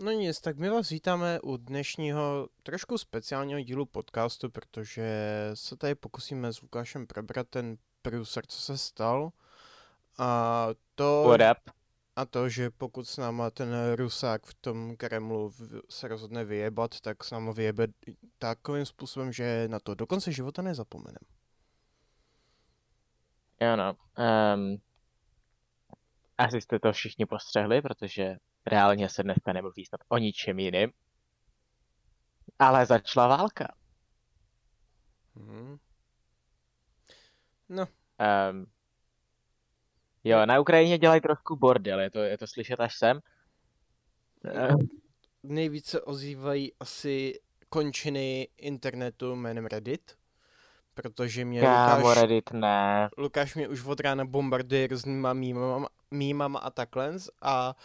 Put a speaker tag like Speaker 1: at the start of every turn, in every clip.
Speaker 1: No nic, tak my vás vítáme u dnešního trošku speciálního dílu podcastu, protože se tady pokusíme s Lukášem probrat ten průser, co se stal. A to,
Speaker 2: What up?
Speaker 1: a to, že pokud s náma ten Rusák v tom Kremlu se rozhodne vyjebat, tak s náma vyjebe takovým způsobem, že na to do konce života nezapomenem.
Speaker 2: Jo no. Um, asi jste to všichni postřehli, protože reálně se dneska nemluví snad o ničem jiným. Ale začala válka.
Speaker 1: Mhm. No,
Speaker 2: Um, jo, na Ukrajině dělají trošku bordel, je to, je to slyšet až sem. Eh,
Speaker 1: nejvíce ozývají asi končiny internetu jménem Reddit, protože mě
Speaker 2: Kámo,
Speaker 1: Lukáš,
Speaker 2: Reddit ne.
Speaker 1: Lukáš mě už od rána bombarduje různýma mýmama, mýmama a takhle a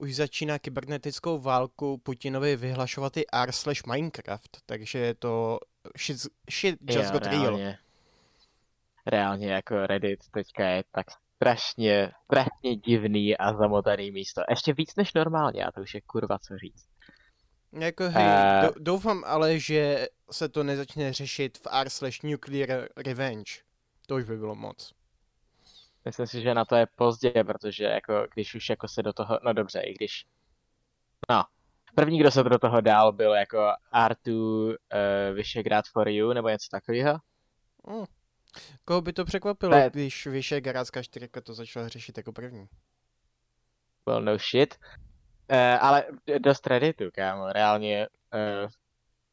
Speaker 1: už začíná kybernetickou válku Putinovi vyhlašovat i r slash Minecraft, takže je to shit, shit just
Speaker 2: Jo,
Speaker 1: got real.
Speaker 2: reálně. Jako Reddit teďka je tak strašně, strašně divný a zamotaný místo. Ještě víc než normálně, a to už je kurva co říct.
Speaker 1: Jako hej,
Speaker 2: Eh.
Speaker 1: dou- doufám ale, že se to nezačne řešit v r slash nuclear revenge. To už by bylo moc.
Speaker 2: Myslím si, že na to je pozdě, protože jako když už jako se do toho, no dobře, i když, no, první, kdo se do toho dál, byl jako R2 uh, Vyšegrad for you, nebo něco takového.
Speaker 1: Mm. Koho by to překvapilo,
Speaker 2: je-
Speaker 1: když Vyšegrádská čtyřka to začala řešit jako první?
Speaker 2: Well, no shit. Uh, ale dost Redditu, kámo, reálně, uh,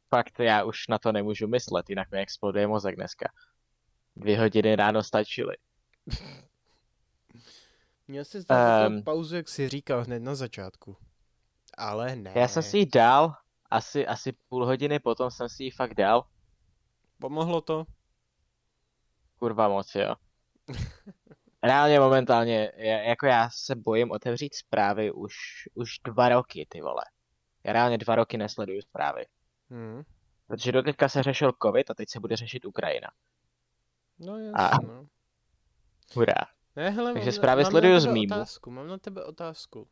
Speaker 2: fakt já už na to nemůžu myslet, jinak mi exploduje mozek dneska. Dvě hodiny ráno stačily.
Speaker 1: Měl jsi dát
Speaker 2: Ehm.
Speaker 1: um, pauzu, jak jsi říkal hned na začátku. Ale ne.
Speaker 2: Já jsem si ji dal, asi, asi půl hodiny potom jsem si ji fakt dal.
Speaker 1: Pomohlo to?
Speaker 2: Kurva moc, jo. Reálně momentálně, jako já se bojím otevřít zprávy už, už dva roky, ty vole. Já reálně dva roky nesleduju zprávy.
Speaker 1: Hmm.
Speaker 2: Protože doteďka se řešil covid a teď se bude řešit Ukrajina.
Speaker 1: No
Speaker 2: A-
Speaker 1: jasně, no.
Speaker 2: Hurá,
Speaker 1: Ne, hele,
Speaker 2: Takže zprávy sleduju z mýmu.
Speaker 1: otázku, mám na tebe otázku.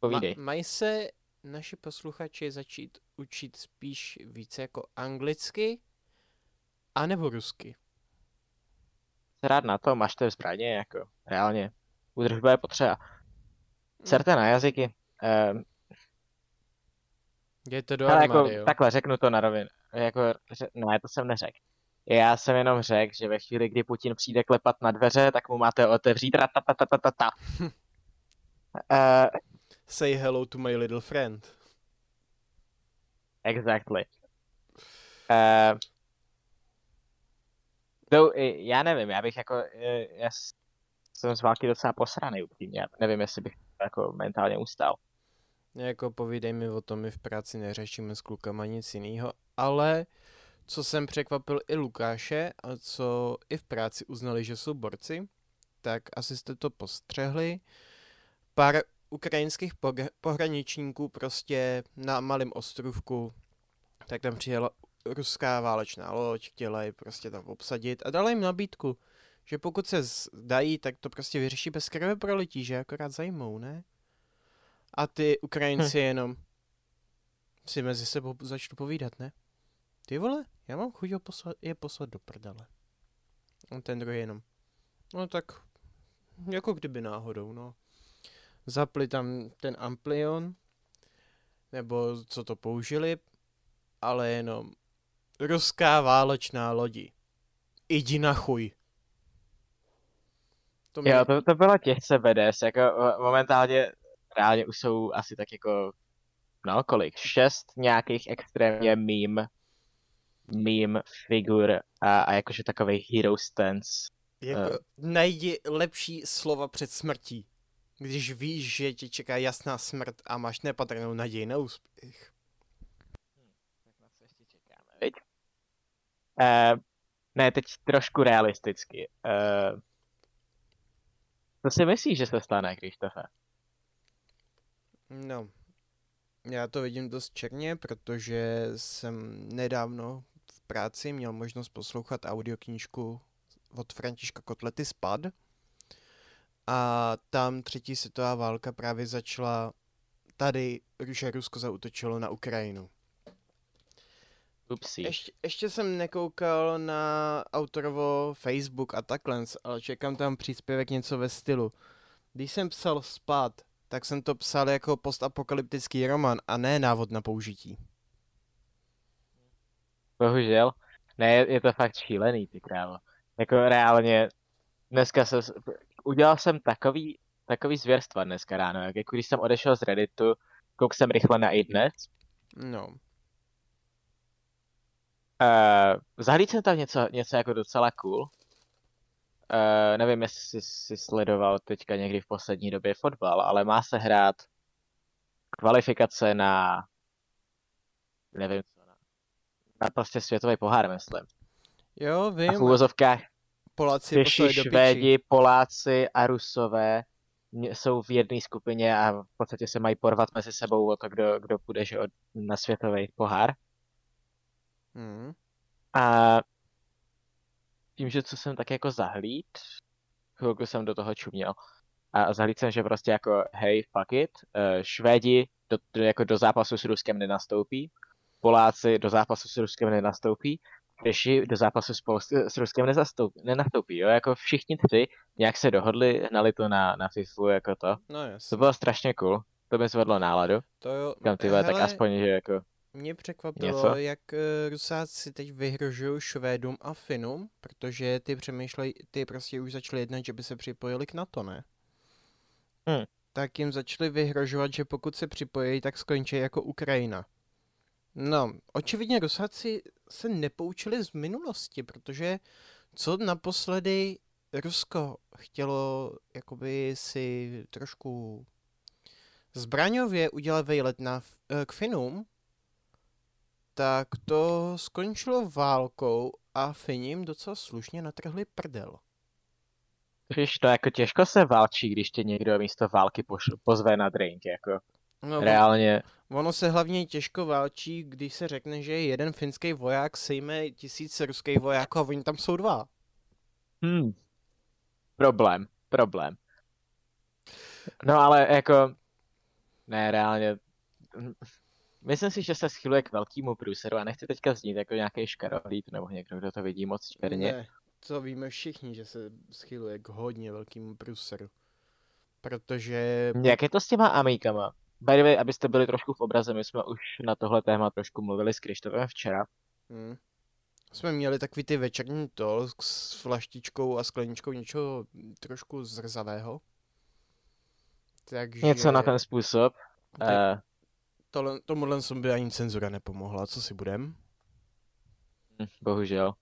Speaker 2: povídej.
Speaker 1: Ma, mají se naši posluchači začít učit spíš více jako anglicky, anebo rusky?
Speaker 2: Se rád na to, máš to zbraně, jako reálně. Údržba je potřeba. Serte na jazyky. Ehm,
Speaker 1: Jděte do
Speaker 2: Ale
Speaker 1: armády,
Speaker 2: jako,
Speaker 1: jo.
Speaker 2: takhle řeknu to na rovin. Jako, ře- ne, to jsem neřekl. Já jsem jenom řekl, že ve chvíli, kdy Putin přijde klepat na dveře, tak mu máte otevřít ratatatatata. uh,
Speaker 1: Say hello to my little friend.
Speaker 2: exactly. Uh, to, já nevím, já bych jako, eh, já jsem z války docela posraný upřímně. Nevím, jestli bych to jako mentálně ustál.
Speaker 1: Jako povídej mi o tom, my v práci neřešíme s klukama nic jiného, ale co jsem překvapil i Lukáše a co i v práci uznali, že jsou borci, tak asi jste to postřehli. Pár ukrajinských pohraničníků prostě na malém ostrovku, tak tam přijela ruská válečná loď, chtěla prostě tam obsadit a dala jim nabídku, že pokud se zdají, tak to prostě vyřeší bez krve prolití, že akorát zajmou, ne? A ty Ukrajinci jenom si mezi sebou začnou povídat, ne? Ty vole, já mám chuť poslat, je poslat do prdele. A ten druhý jenom. No tak, jako kdyby náhodou, no. Zapli tam ten amplion, nebo co to použili, ale jenom ruská válečná lodi. Jdi na chuj. To mě,
Speaker 2: Jo, to, to bylo těžce BDS, jako o- momentálně reálně už jsou asi tak jako, no kolik, šest nějakých extrémně meme, meme figur a, a jakože takový hero stance.
Speaker 1: Jako,
Speaker 2: Eh.
Speaker 1: najdi lepší slova před smrtí. Když víš, že tě čeká jasná smrt a máš nepatrnou naději na úspěch.
Speaker 2: Tak na co ještě čekáme, viď? Uh, ne, teď trošku realisticky. Uh, co si myslíš, že se stane, Krištofe?
Speaker 1: No, já to vidím dost černě, protože jsem nedávno práci měl možnost poslouchat audioknížku od Františka Kotlety Spad. A tam třetí světová válka právě začala tady, že Rusko zautočilo na Ukrajinu.
Speaker 2: Upsi.
Speaker 1: Ještě, ještě jsem nekoukal na autorovo Facebook a takhle, ale čekám tam příspěvek něco ve stylu. Když jsem psal spát, tak jsem to psal jako postapokalyptický román a ne návod na použití.
Speaker 2: Bohužel. Ne, je, to fakt šílený, ty krávo. Jako reálně, dneska se, udělal jsem takový, takový zvěrstva dneska ráno, jak jako když jsem odešel z Redditu, kouk jsem rychle na iDnes,
Speaker 1: No,
Speaker 2: Uh, zahlíd jsem tam něco, něco jako docela cool. Uh, nevím, jestli jsi sledoval teďka někdy v poslední době fotbal, ale má se hrát kvalifikace na nevím co, na prostě světový pohár, myslím.
Speaker 1: jo,
Speaker 2: A v
Speaker 1: vím,
Speaker 2: úvozovkách
Speaker 1: Poláci
Speaker 2: Češi, Švédi, Poláci a Rusové jsou v jedné skupině a v podstatě se mají porvat mezi sebou o to, kdo, kdo půjde že, od- na světový pohár.
Speaker 1: Hmm.
Speaker 2: A tím, že co jsem tak jako zahlíd, chvilku jsem do toho čuměl. A zahlíd jsem, že prostě jako hej, fuck it, uh, Švédi do, do, jako do zápasu s Ruskem nenastoupí, Poláci do zápasu s Ruskem nenastoupí, Češi do zápasu s, s Ruskem nezastoupí, nenastoupí, jo, jako všichni tři nějak se dohodli, hnali to na, na FIFU jako to.
Speaker 1: No
Speaker 2: To
Speaker 1: jasně.
Speaker 2: bylo strašně cool, to mi zvedlo náladu.
Speaker 1: To jo,
Speaker 2: Říkám, ty vole, tak aspoň, že jako,
Speaker 1: Mě překvapilo,
Speaker 2: Něco?
Speaker 1: jak uh, Rusáci teď vyhrožují Švédům a Finům, protože ty přemýšlej, ty prostě už začali jednat, že by se připojili k NATO, ne?
Speaker 2: Hmm.
Speaker 1: Tak jim začali vyhrožovat, že pokud se připojí, tak skončí jako Ukrajina. No, očividně Rusáci se nepoučili z minulosti, protože co naposledy Rusko chtělo jakoby si trošku zbraňově udělat vejlet na, eh, k Finům, tak to skončilo válkou a Finím docela slušně natrhli prdel.
Speaker 2: Víš, to jako těžko se válčí, když tě někdo místo války poš- pozve na drink, jako
Speaker 1: No,
Speaker 2: reálně.
Speaker 1: ono se hlavně těžko válčí, když se řekne, že jeden finský voják sejme tisíc ruských vojáků a oni tam jsou dva.
Speaker 2: Hmm. Problém, problém. No ale jako, ne, reálně, myslím si, že se schyluje k velkému průseru a nechci teďka znít jako nějaký škarohlíd nebo někdo, kdo to vidí moc černě.
Speaker 1: Ne, to víme všichni, že se schyluje k hodně velkému průseru. Protože...
Speaker 2: Jak je to s těma amíkama? By the way, abyste byli trošku v obraze, my jsme už na tohle téma trošku mluvili s Krištofem včera.
Speaker 1: Hm. Jsme měli takový ty večerní tol s flaštičkou a skleničkou něčeho trošku zrzavého. Takže...
Speaker 2: Něco na ten způsob.
Speaker 1: tak
Speaker 2: Uh,
Speaker 1: tohle, tomuhle by ani cenzura nepomohla, co si budem?
Speaker 2: bohužel.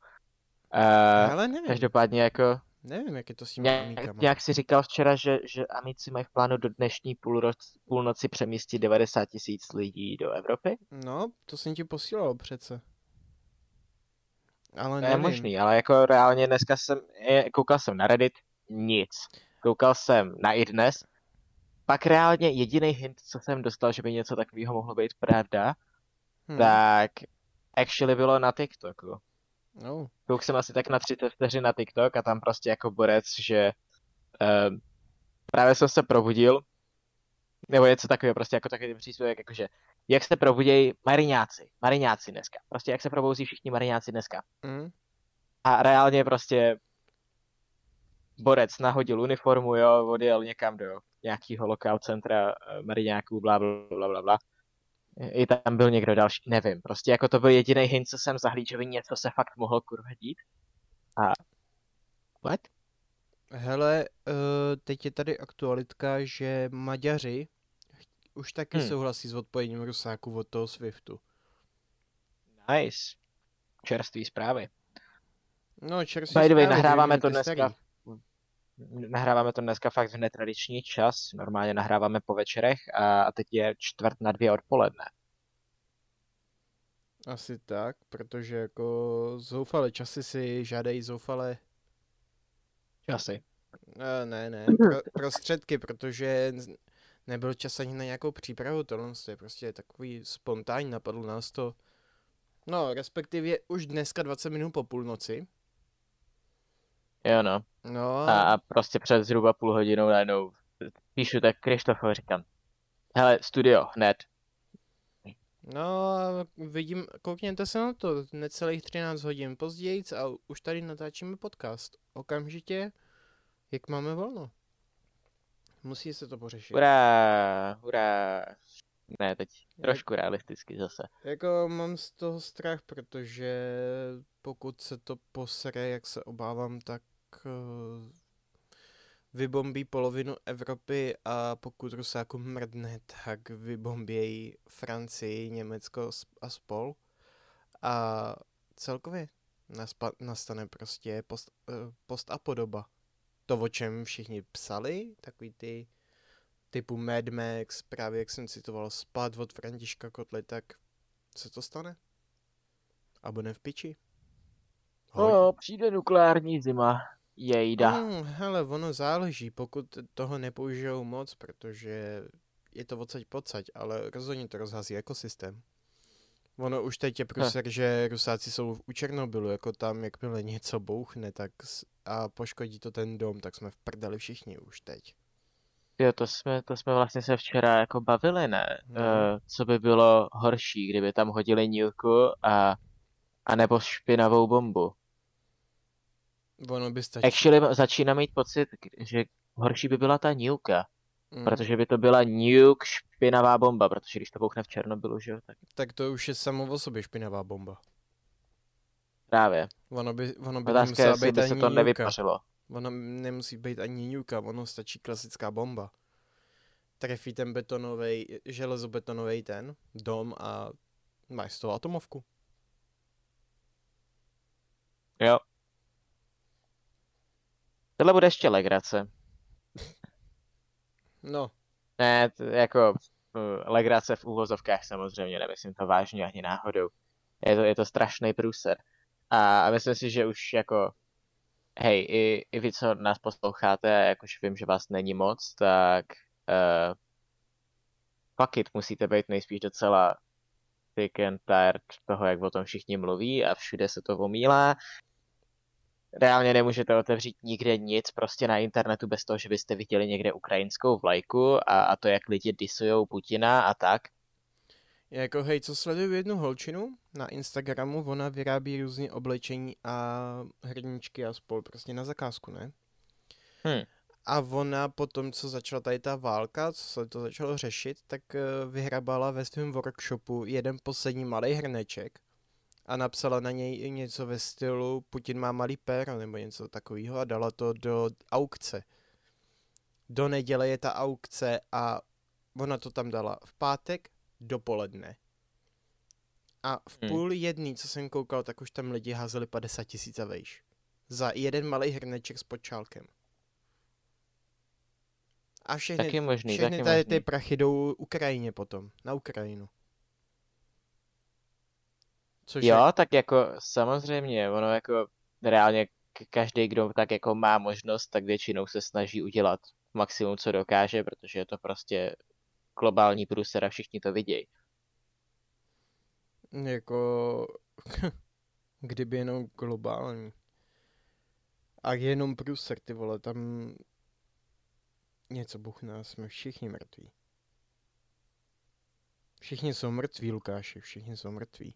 Speaker 2: Uh,
Speaker 1: Ale nevím,
Speaker 2: každopádně jako
Speaker 1: nevím, jak je to s těmi
Speaker 2: Nějak,
Speaker 1: amíkama.
Speaker 2: nějak si říkal včera, že, že Amici mají v plánu do dnešní půlroc, půlnoci přemístit 90 tisíc lidí do Evropy?
Speaker 1: No, to jsem ti posílal přece. Ale
Speaker 2: To je
Speaker 1: nevím.
Speaker 2: možný, ale jako reálně dneska jsem, je, koukal jsem na Reddit, nic. Koukal jsem na iDnes, pak reálně jediný hint, co jsem dostal, že by něco takového mohlo být pravda,
Speaker 1: Hm.
Speaker 2: tak actually bylo na TikToku.
Speaker 1: No,
Speaker 2: Kouk jsem asi tak na 30 vteřin na TikTok a tam prostě jako borec, že uh, právě jsem se probudil, nebo něco takového, prostě jako takový příspěvek, jakože jak se probudějí mariňáci, mariňáci dneska, prostě jak se probouzí všichni mariňáci dneska.
Speaker 1: hm.
Speaker 2: A reálně prostě borec nahodil uniformu, jo, odjel někam do nějakého lokál centra eh, mariňáků, bla, bla, bla, bla, bla. I tam byl někdo další, nevím, prostě jako to byl jediný hint, co jsem zahlíd, že by něco se fakt mohlo kurva dít. A what?
Speaker 1: Hele, uh, teď je tady aktualitka, že Maďaři už taky
Speaker 2: Hmm.
Speaker 1: souhlasí s odpojením Rusáků od toho Swiftu.
Speaker 2: Nice. Čerství zprávy.
Speaker 1: No, čerstvý
Speaker 2: By the way,
Speaker 1: zprávy,
Speaker 2: nahráváme to dneska,
Speaker 1: starý.
Speaker 2: Nahráváme to dneska fakt v netradiční čas, normálně nahráváme po večerech a, a teď je čtvrt na dvě odpoledne.
Speaker 1: Asi tak, protože jako zoufalé časy si žádají zoufalé,
Speaker 2: Časy.
Speaker 1: uh, ne, ne, pro, prostředky, protože nebyl čas ani na nějakou přípravu, tohle je prostě takový spontánní, napadlo nás to, no, respektive už dneska 20 minut po půlnoci,
Speaker 2: Jo no.
Speaker 1: no,
Speaker 2: A, a prostě před zhruba půl hodinou najednou píšu tak Krištofovi říkám, Hele, studio, hned.
Speaker 1: No, vidím, koukněte se na to, necelých 13 hodin později a už tady natáčíme podcast. Okamžitě, jak máme volno. Musí se to pořešit.
Speaker 2: Hurá, hurá. Ne, teď trošku realisticky zase.
Speaker 1: Jako mám z toho strach, protože pokud se to posere, jak se obávám, tak uh, vybombí polovinu Evropy a pokud Rusáku mrdne, tak vybombějí Francii, Německo a spol. A celkově naspa- nastane prostě post, uh, post a podoba. To, o čem všichni psali, takový ty typu Mad Max, právě jak jsem citoval Spad od Františka Kotly, tak se to stane? A bude v piči?
Speaker 2: Hoj. No, přijde nukleární zima. Jejda.
Speaker 1: Hmm, hele, ono záleží, pokud toho nepoužijou moc, protože je to odsaď pocať, ale rozhodně to rozhazí ekosystém. Ono už teď je průser, že Rusáci jsou u Černobylu, jako tam, jakmile něco bouchne tak a poškodí to ten dom, tak jsme v prdeli všichni už teď.
Speaker 2: Jo, to jsme, to jsme vlastně se včera jako bavili, ne? Hmm. Uh, co by bylo horší, kdyby tam hodili nílku a, a nebo špinavou bombu.
Speaker 1: Ono by stačilo.
Speaker 2: Actually začínám mít pocit, že horší by byla ta nílka. Mm. Protože by to byla nuke špinavá bomba, protože když to bouchne v Černobylu, že jo, tak...
Speaker 1: Tak to už je samo o sobě špinavá bomba.
Speaker 2: Právě.
Speaker 1: Ono by, ono by Otázka
Speaker 2: je, být by se to nevypařilo.
Speaker 1: Ono nemusí být ani nuka, ono stačí klasická bomba. Trefí ten betonový, železobetonový ten dom a máš z toho atomovku.
Speaker 2: Jo. Tohle bude ještě legrace.
Speaker 1: No.
Speaker 2: Ne, to jako uh, legrace v úvozovkách samozřejmě, nemyslím to vážně ani náhodou. Je to, je to strašný průser. A, a myslím si, že už jako, hej, i, i vy, co nás posloucháte, jakož vím, že vás není moc, tak uh, fuck it, musíte být nejspíš docela thick and tired toho, jak o tom všichni mluví a všude se to omílá reálně nemůžete otevřít nikde nic prostě na internetu bez toho, že byste viděli někde ukrajinskou vlajku a, a to, jak lidi disujou Putina a tak.
Speaker 1: Jako hej, co sleduju jednu holčinu na Instagramu, ona vyrábí různě oblečení a hrníčky a spol prostě na zakázku, ne?
Speaker 2: Hmm.
Speaker 1: A ona potom, co začala tady ta válka, co se to začalo řešit, tak eh, vyhrabala ve svém workshopu jeden poslední malý hrneček a napsala na něj něco ve stylu Putin má malý péro nebo něco takového a dala to do aukce. Do neděle je ta aukce a ona to tam dala v pátek dopoledne. A v hmm. půl jedný, co jsem koukal, tak už tam lidi házeli 50 tisíc a vejš. Za jeden malý hrneček s počálkem. A všechny,
Speaker 2: taky možný,
Speaker 1: všechny
Speaker 2: taky
Speaker 1: tady
Speaker 2: možný.
Speaker 1: ty prachy jdou Ukrajině potom, na Ukrajinu.
Speaker 2: Což jo, je... tak jako samozřejmě, ono jako reálně každý, kdo tak jako má možnost, tak většinou se snaží udělat maximum, co dokáže, protože je to prostě globální průser a všichni to vidějí.
Speaker 1: Jako, kdyby jenom globální. A jenom průser, ty vole, tam něco buchne, jsme všichni mrtví. Všichni jsou mrtví, Lukáši, všichni jsou mrtví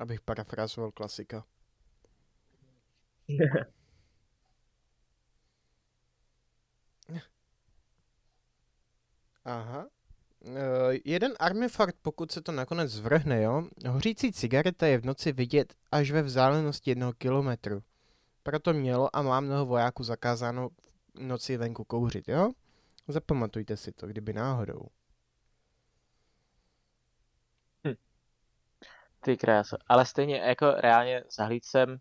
Speaker 1: abych parafrázoval klasika. Aha. Uh, jeden armifakt, pokud se to nakonec zvrhne, jo. Hořící cigareta je v noci vidět až ve vzdálenosti jednoho kilometru. Proto mělo a má mnoho vojáků zakázáno v noci venku kouřit, jo. Zapamatujte si to, kdyby náhodou.
Speaker 2: Ty krása. Ale stejně jako reálně zahlíd jsem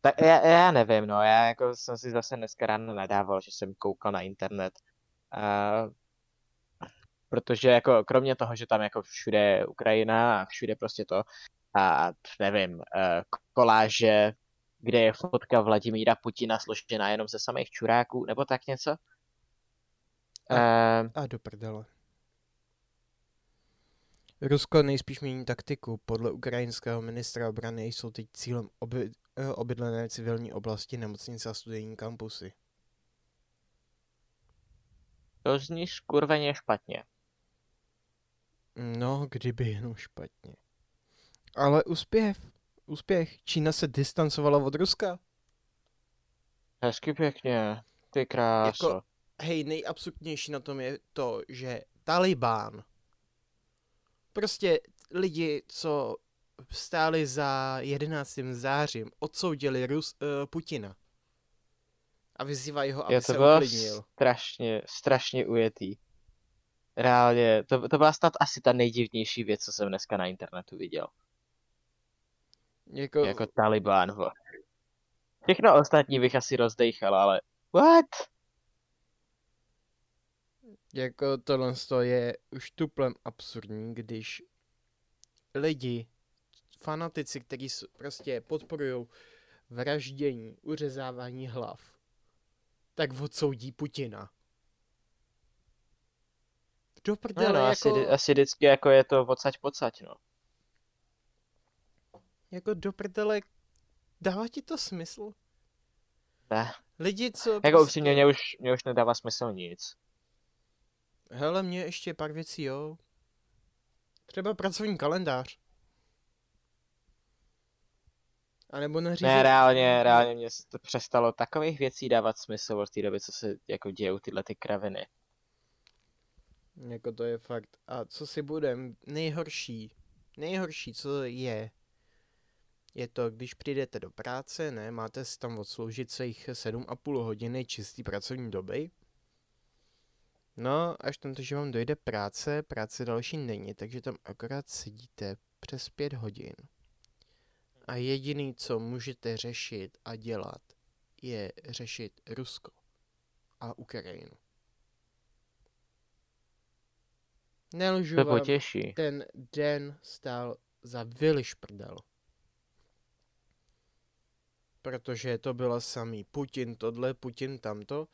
Speaker 2: tak já, já nevím, no, já jako jsem si zase dneska ráno nadával, že jsem koukal na internet. Uh, protože jako kromě toho, že tam jako všude je Ukrajina a všude prostě to a nevím, uh, koláže, kde je fotka Vladimíra Putina složená jenom ze samých čuráků, nebo tak něco.
Speaker 1: A, uh, a do prdele. Rusko nejspíš mění taktiku. Podle ukrajinského ministra obrany jsou teď cílem oby, eh, obydlené civilní oblasti, nemocnice a studijní kampusy.
Speaker 2: To zní skurveně špatně.
Speaker 1: No, kdyby jenom špatně. Ale úspěch, úspěch. Čína se distancovala od Ruska.
Speaker 2: Hezky pěkně. Ty kráso.
Speaker 1: Jako- Hej, nejabsurdnější na tom je to, že Taliban, prostě lidi, co stáli za 11. zářím, odsoudili Rus, uh, Putina. A vyzývají ho, aby
Speaker 2: Je to
Speaker 1: se
Speaker 2: bylo
Speaker 1: uklidnil.
Speaker 2: strašně, strašně ujetý. Reálně, to, to byla snad asi ta nejdivnější věc, co jsem dneska na internetu viděl.
Speaker 1: Jako,
Speaker 2: Jako Taliban, vo. Všechno ostatní bych asi rozdejchal, ale what?
Speaker 1: Jako tohle to je už tuplem absurdní, když lidi, fanatici, kteří prostě podporují vraždění, uřezávání hlav, tak odsoudí Putina. Do
Speaker 2: No,
Speaker 1: prdele,
Speaker 2: no,
Speaker 1: jako,
Speaker 2: asi, asi vždycky jako je to odsaď pocať, no.
Speaker 1: jako do prdele, dává ti to smysl?
Speaker 2: Ne.
Speaker 1: Lidi, co
Speaker 2: Jako
Speaker 1: prostě-
Speaker 2: upřímně, mě už, mě už nedává smysl nic.
Speaker 1: Hele, mě ještě pár věcí, jo. Třeba pracovní kalendář. A nebo nařízení.
Speaker 2: Ne, reálně, reálně mě to přestalo takových věcí dávat smysl od té doby, co se jako dějou tyhle ty kraviny.
Speaker 1: Jako to je fakt. A co si budem, nejhorší, nejhorší, co je, je to, když přijdete do práce, ne, máte si tam odsloužit svých 7,5 hodiny čistý pracovní doby. No, až tam to, že vám dojde práce, práce další není, takže tam akorát sedíte přes 5 hodin. A jediný, co můžete řešit a dělat, je řešit Rusko a Ukrajinu. Nelžu
Speaker 2: To
Speaker 1: vám,
Speaker 2: potěší.
Speaker 1: ten den stál za vyliš prdel. Protože to bylo samý Putin tohle, Putin tamto.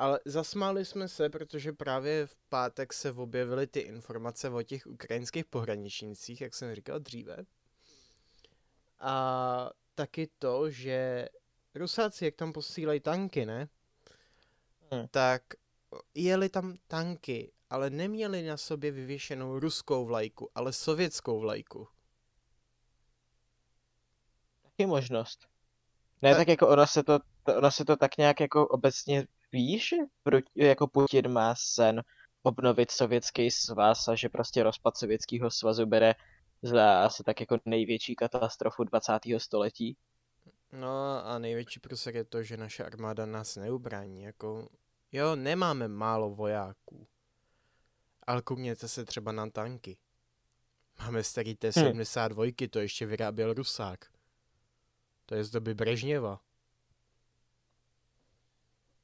Speaker 1: Ale zasmáli jsme se, protože právě v pátek se objevily ty informace o těch ukrajinských pohraničnících, jak jsem říkal dříve. A taky to, že Rusáci, jak tam posílají tanky, ne?
Speaker 2: Hmm.
Speaker 1: Tak jeli tam tanky, ale neměli na sobě vyvěšenou ruskou vlajku, ale sovětskou vlajku.
Speaker 2: Taky možnost. Ne,
Speaker 1: Tak-
Speaker 2: tak jako ono se to, to, ono se to tak nějak jako obecně ví, že proti, jako Putin má sen obnovit sovětský svaz a že prostě rozpad sovětského svazu bere za asi tak jako největší katastrofu 20. století.
Speaker 1: No a největší průser je to, že naše armáda nás neubrání. Jako, jo, nemáme málo vojáků. Ale koukněte se třeba na tanky. Máme starý T-72, to ještě vyráběl Rusák. To je z doby Brežněva.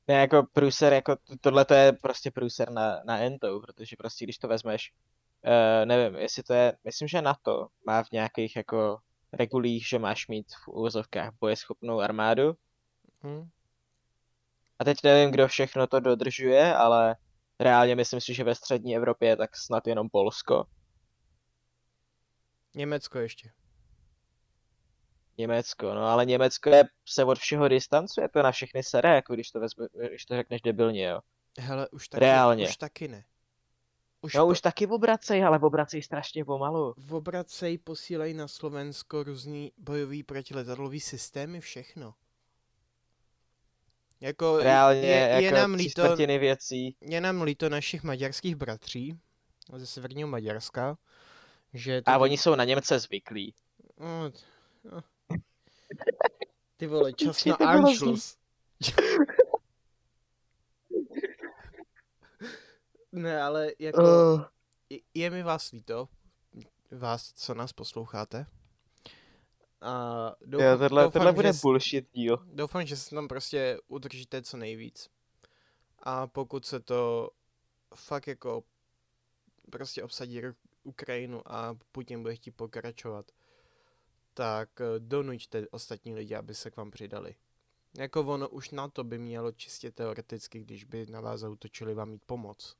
Speaker 2: Ne, jako průser, jako tohle to je prostě průser na, na entou, protože prostě když to vezmeš, uh, nevím, jestli to je, myslím, že NATO má v nějakých jako regulích, že máš mít v úvozovkách bojeschopnou armádu.
Speaker 1: Hm?
Speaker 2: A teď nevím, kdo všechno to dodržuje, ale reálně myslím si, že ve střední Evropě je tak snad jenom Polsko,
Speaker 1: Německo ještě.
Speaker 2: Německo, no ale Německo je, se od všeho distancuje, to na všechny sere, jako když to, vezme, když to řekneš debilně, jo.
Speaker 1: Hele, už taky,
Speaker 2: Reálně.
Speaker 1: už taky ne. Už,
Speaker 2: No
Speaker 1: po-
Speaker 2: už taky obracej, ale obracej strašně pomalu.
Speaker 1: obracej, posílají na Slovensko různý bojový protiletadlový systémy, všechno. Jako
Speaker 2: Reálně
Speaker 1: je, je,
Speaker 2: jako
Speaker 1: nám líto,
Speaker 2: věcí.
Speaker 1: je nám líto našich maďarských bratří ze severního Maďarska, že
Speaker 2: A
Speaker 1: to-
Speaker 2: oni jsou na Němce zvyklí.
Speaker 1: No, no. Ty vole, čas na. Anschluss. ne, ale jako,
Speaker 2: Uh,
Speaker 1: je- je mi vás líto, vás, co nás posloucháte. A doufám,
Speaker 2: jo, tohle,
Speaker 1: doufám,
Speaker 2: tohle bude
Speaker 1: že,
Speaker 2: bullshit díl.
Speaker 1: doufám, že se tam prostě udržíte co nejvíc. A pokud se to fakt jako prostě obsadí Ukrajinu a Putin bude chtít pokračovat, tak eh, donuďte ostatní lidi, aby se k vám přidali. Jako ono už na to by mělo čistě teoreticky, když by na vás zautočili vám mít pomoc.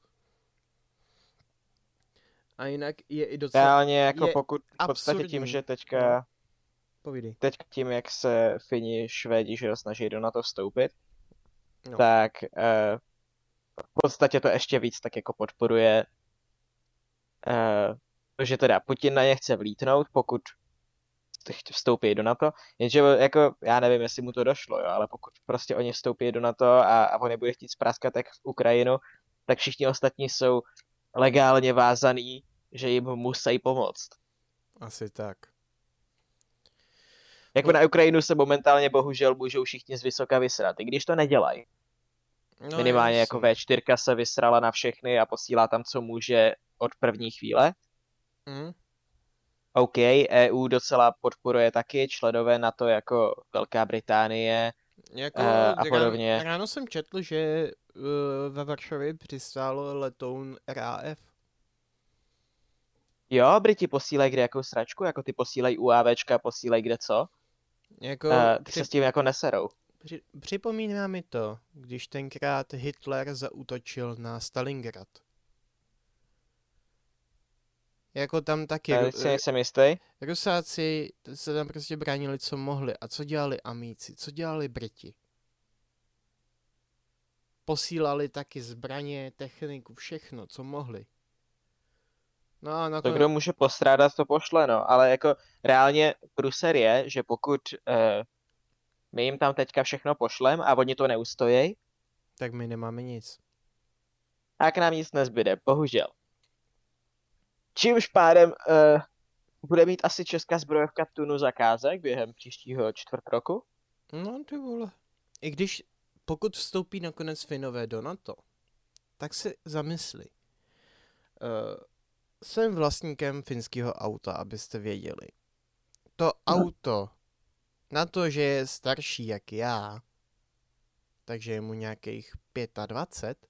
Speaker 1: A jinak je i docela...
Speaker 2: Reálně jako
Speaker 1: je
Speaker 2: pokud v podstatě tím,
Speaker 1: absurdní.
Speaker 2: že teďka,
Speaker 1: Povídej.
Speaker 2: teď tím, jak se Fini, Švédi, že snaží do NATO vstoupit,
Speaker 1: No.
Speaker 2: tak uh, v podstatě to ještě víc tak jako podporuje uh, to, že teda Putin na ně chce vlítnout, pokud vstoupí do NATO, jenže jako, já nevím, jestli mu to došlo, jo, ale pokud prostě oni vstoupí do NATO a, a on nebude chtít zpráskat tak v Ukrajinu, tak všichni ostatní jsou legálně vázaný, že jim musí pomoct.
Speaker 1: Asi tak.
Speaker 2: Jako na Ukrajinu se momentálně bohužel můžou všichni z vysoka vysrat, i když to nedělají. No, Minimálně jako V4 se vysrala na všechny a posílá tam, co může od první chvíle. Mm. OK, EU docela podporuje taky členové na to jako Velká Británie jako uh, a podobně.
Speaker 1: Ráno, ráno jsem četl, že uh, ve Varšavě přistálo letoun RAF.
Speaker 2: Jo, Briti posílají kde jakou sračku, jako ty posílají UAVčka, posílají kde co. Jako, uh, ty při... se s tím jako neserou.
Speaker 1: Při... Připomíná mi to, když tenkrát Hitler zautočil na Stalingrad. Jako tam taky...
Speaker 2: Já si nejsem jistý.
Speaker 1: Rusáci se tam prostě bránili, co mohli. A co dělali Amíci? Co dělali Briti? Posílali taky zbraně, techniku, všechno, co mohli.
Speaker 2: No a nakonec... To, kdo může postrádat, to pošle, no. Ale jako reálně pruser je, že pokud eh, my jim tam teďka všechno pošlem a oni to neustojí,
Speaker 1: tak my nemáme nic.
Speaker 2: Tak nám nic nezbyde, bohužel. Čímž pádem uh, bude mít asi česká zbrojovka tunu zakázek během příštího čtvrt roku?
Speaker 1: No ty vole. I když pokud vstoupí nakonec Finové do NATO, tak si zamysli. Uh, jsem vlastníkem finského auta, abyste věděli. To no. auto, na to, že je starší jak já, takže je mu nějakých 25,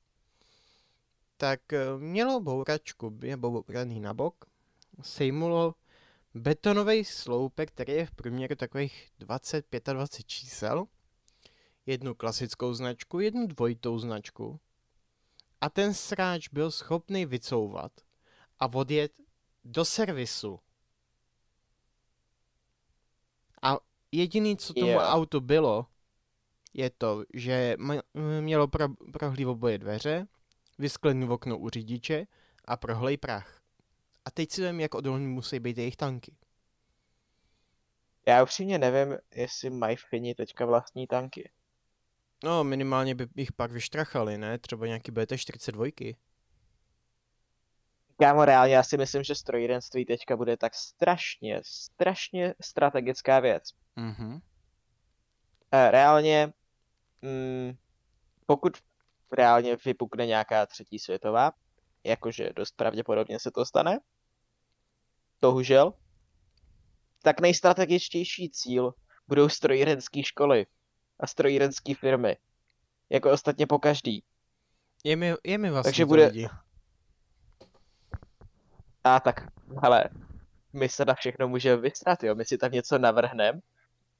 Speaker 1: tak eh, mělo bouračku, je bouraný na bok, sejmulo betonový sloupek, který je v průměru takových 20-25 čísel, jednu klasickou značku, jednu dvojitou značku a ten sráč byl schopný vycouvat a odjet do servisu. A jediný, co tomu yeah. autu bylo, je to, že mělo pro, prohlý oboje dveře, vysklený okno u řidiče a prohlej prach. A teď si vím, jak odolný musí být jejich tanky.
Speaker 2: Já upřímně nevím, jestli mají Fini teďka vlastní tanky.
Speaker 1: No, minimálně by jich pak vyštrachali, ne? Třeba nějaký BT-42.
Speaker 2: Kámo, reálně já si myslím, že strojírenství teďka bude tak strašně, strašně strategická věc. Mm-hmm. Reálně, mm, pokud reálně vypukne nějaká třetí světová, jakože dost pravděpodobně se to stane, bohužel, tak nejstrategičtější cíl budou strojírenské školy a strojírenské firmy. Jako ostatně po každý.
Speaker 1: Je mi, je mi vlastně Takže bude... lidi.
Speaker 2: A tak, hele, my se na všechno můžeme vystrat, jo. My si tam něco navrhneme,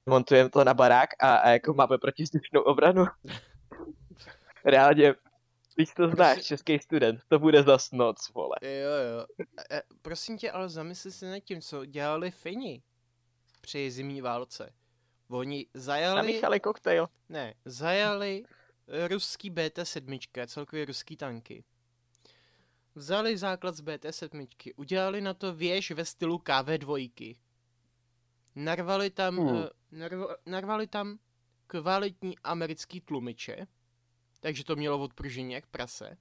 Speaker 2: montujeme to na barák a, a jako máme protislušnou obranu. reálně, když to znáš, český student, to bude zas noc, vole.
Speaker 1: Jo, jo. E, prosím tě, ale zamysli si nad tím, co dělali Fini při zimní válce. Oni zajali...
Speaker 2: Namíchali koktejl.
Speaker 1: Ne, zajali ruský BT-7, celkově ruský tanky. Vzali základ z BT-7, udělali na to věž ve stylu KV-2. Narvali tam, hmm. uh, narvali, narvali tam kvalitní americký tlumiče, takže to mělo odpružení jak prase.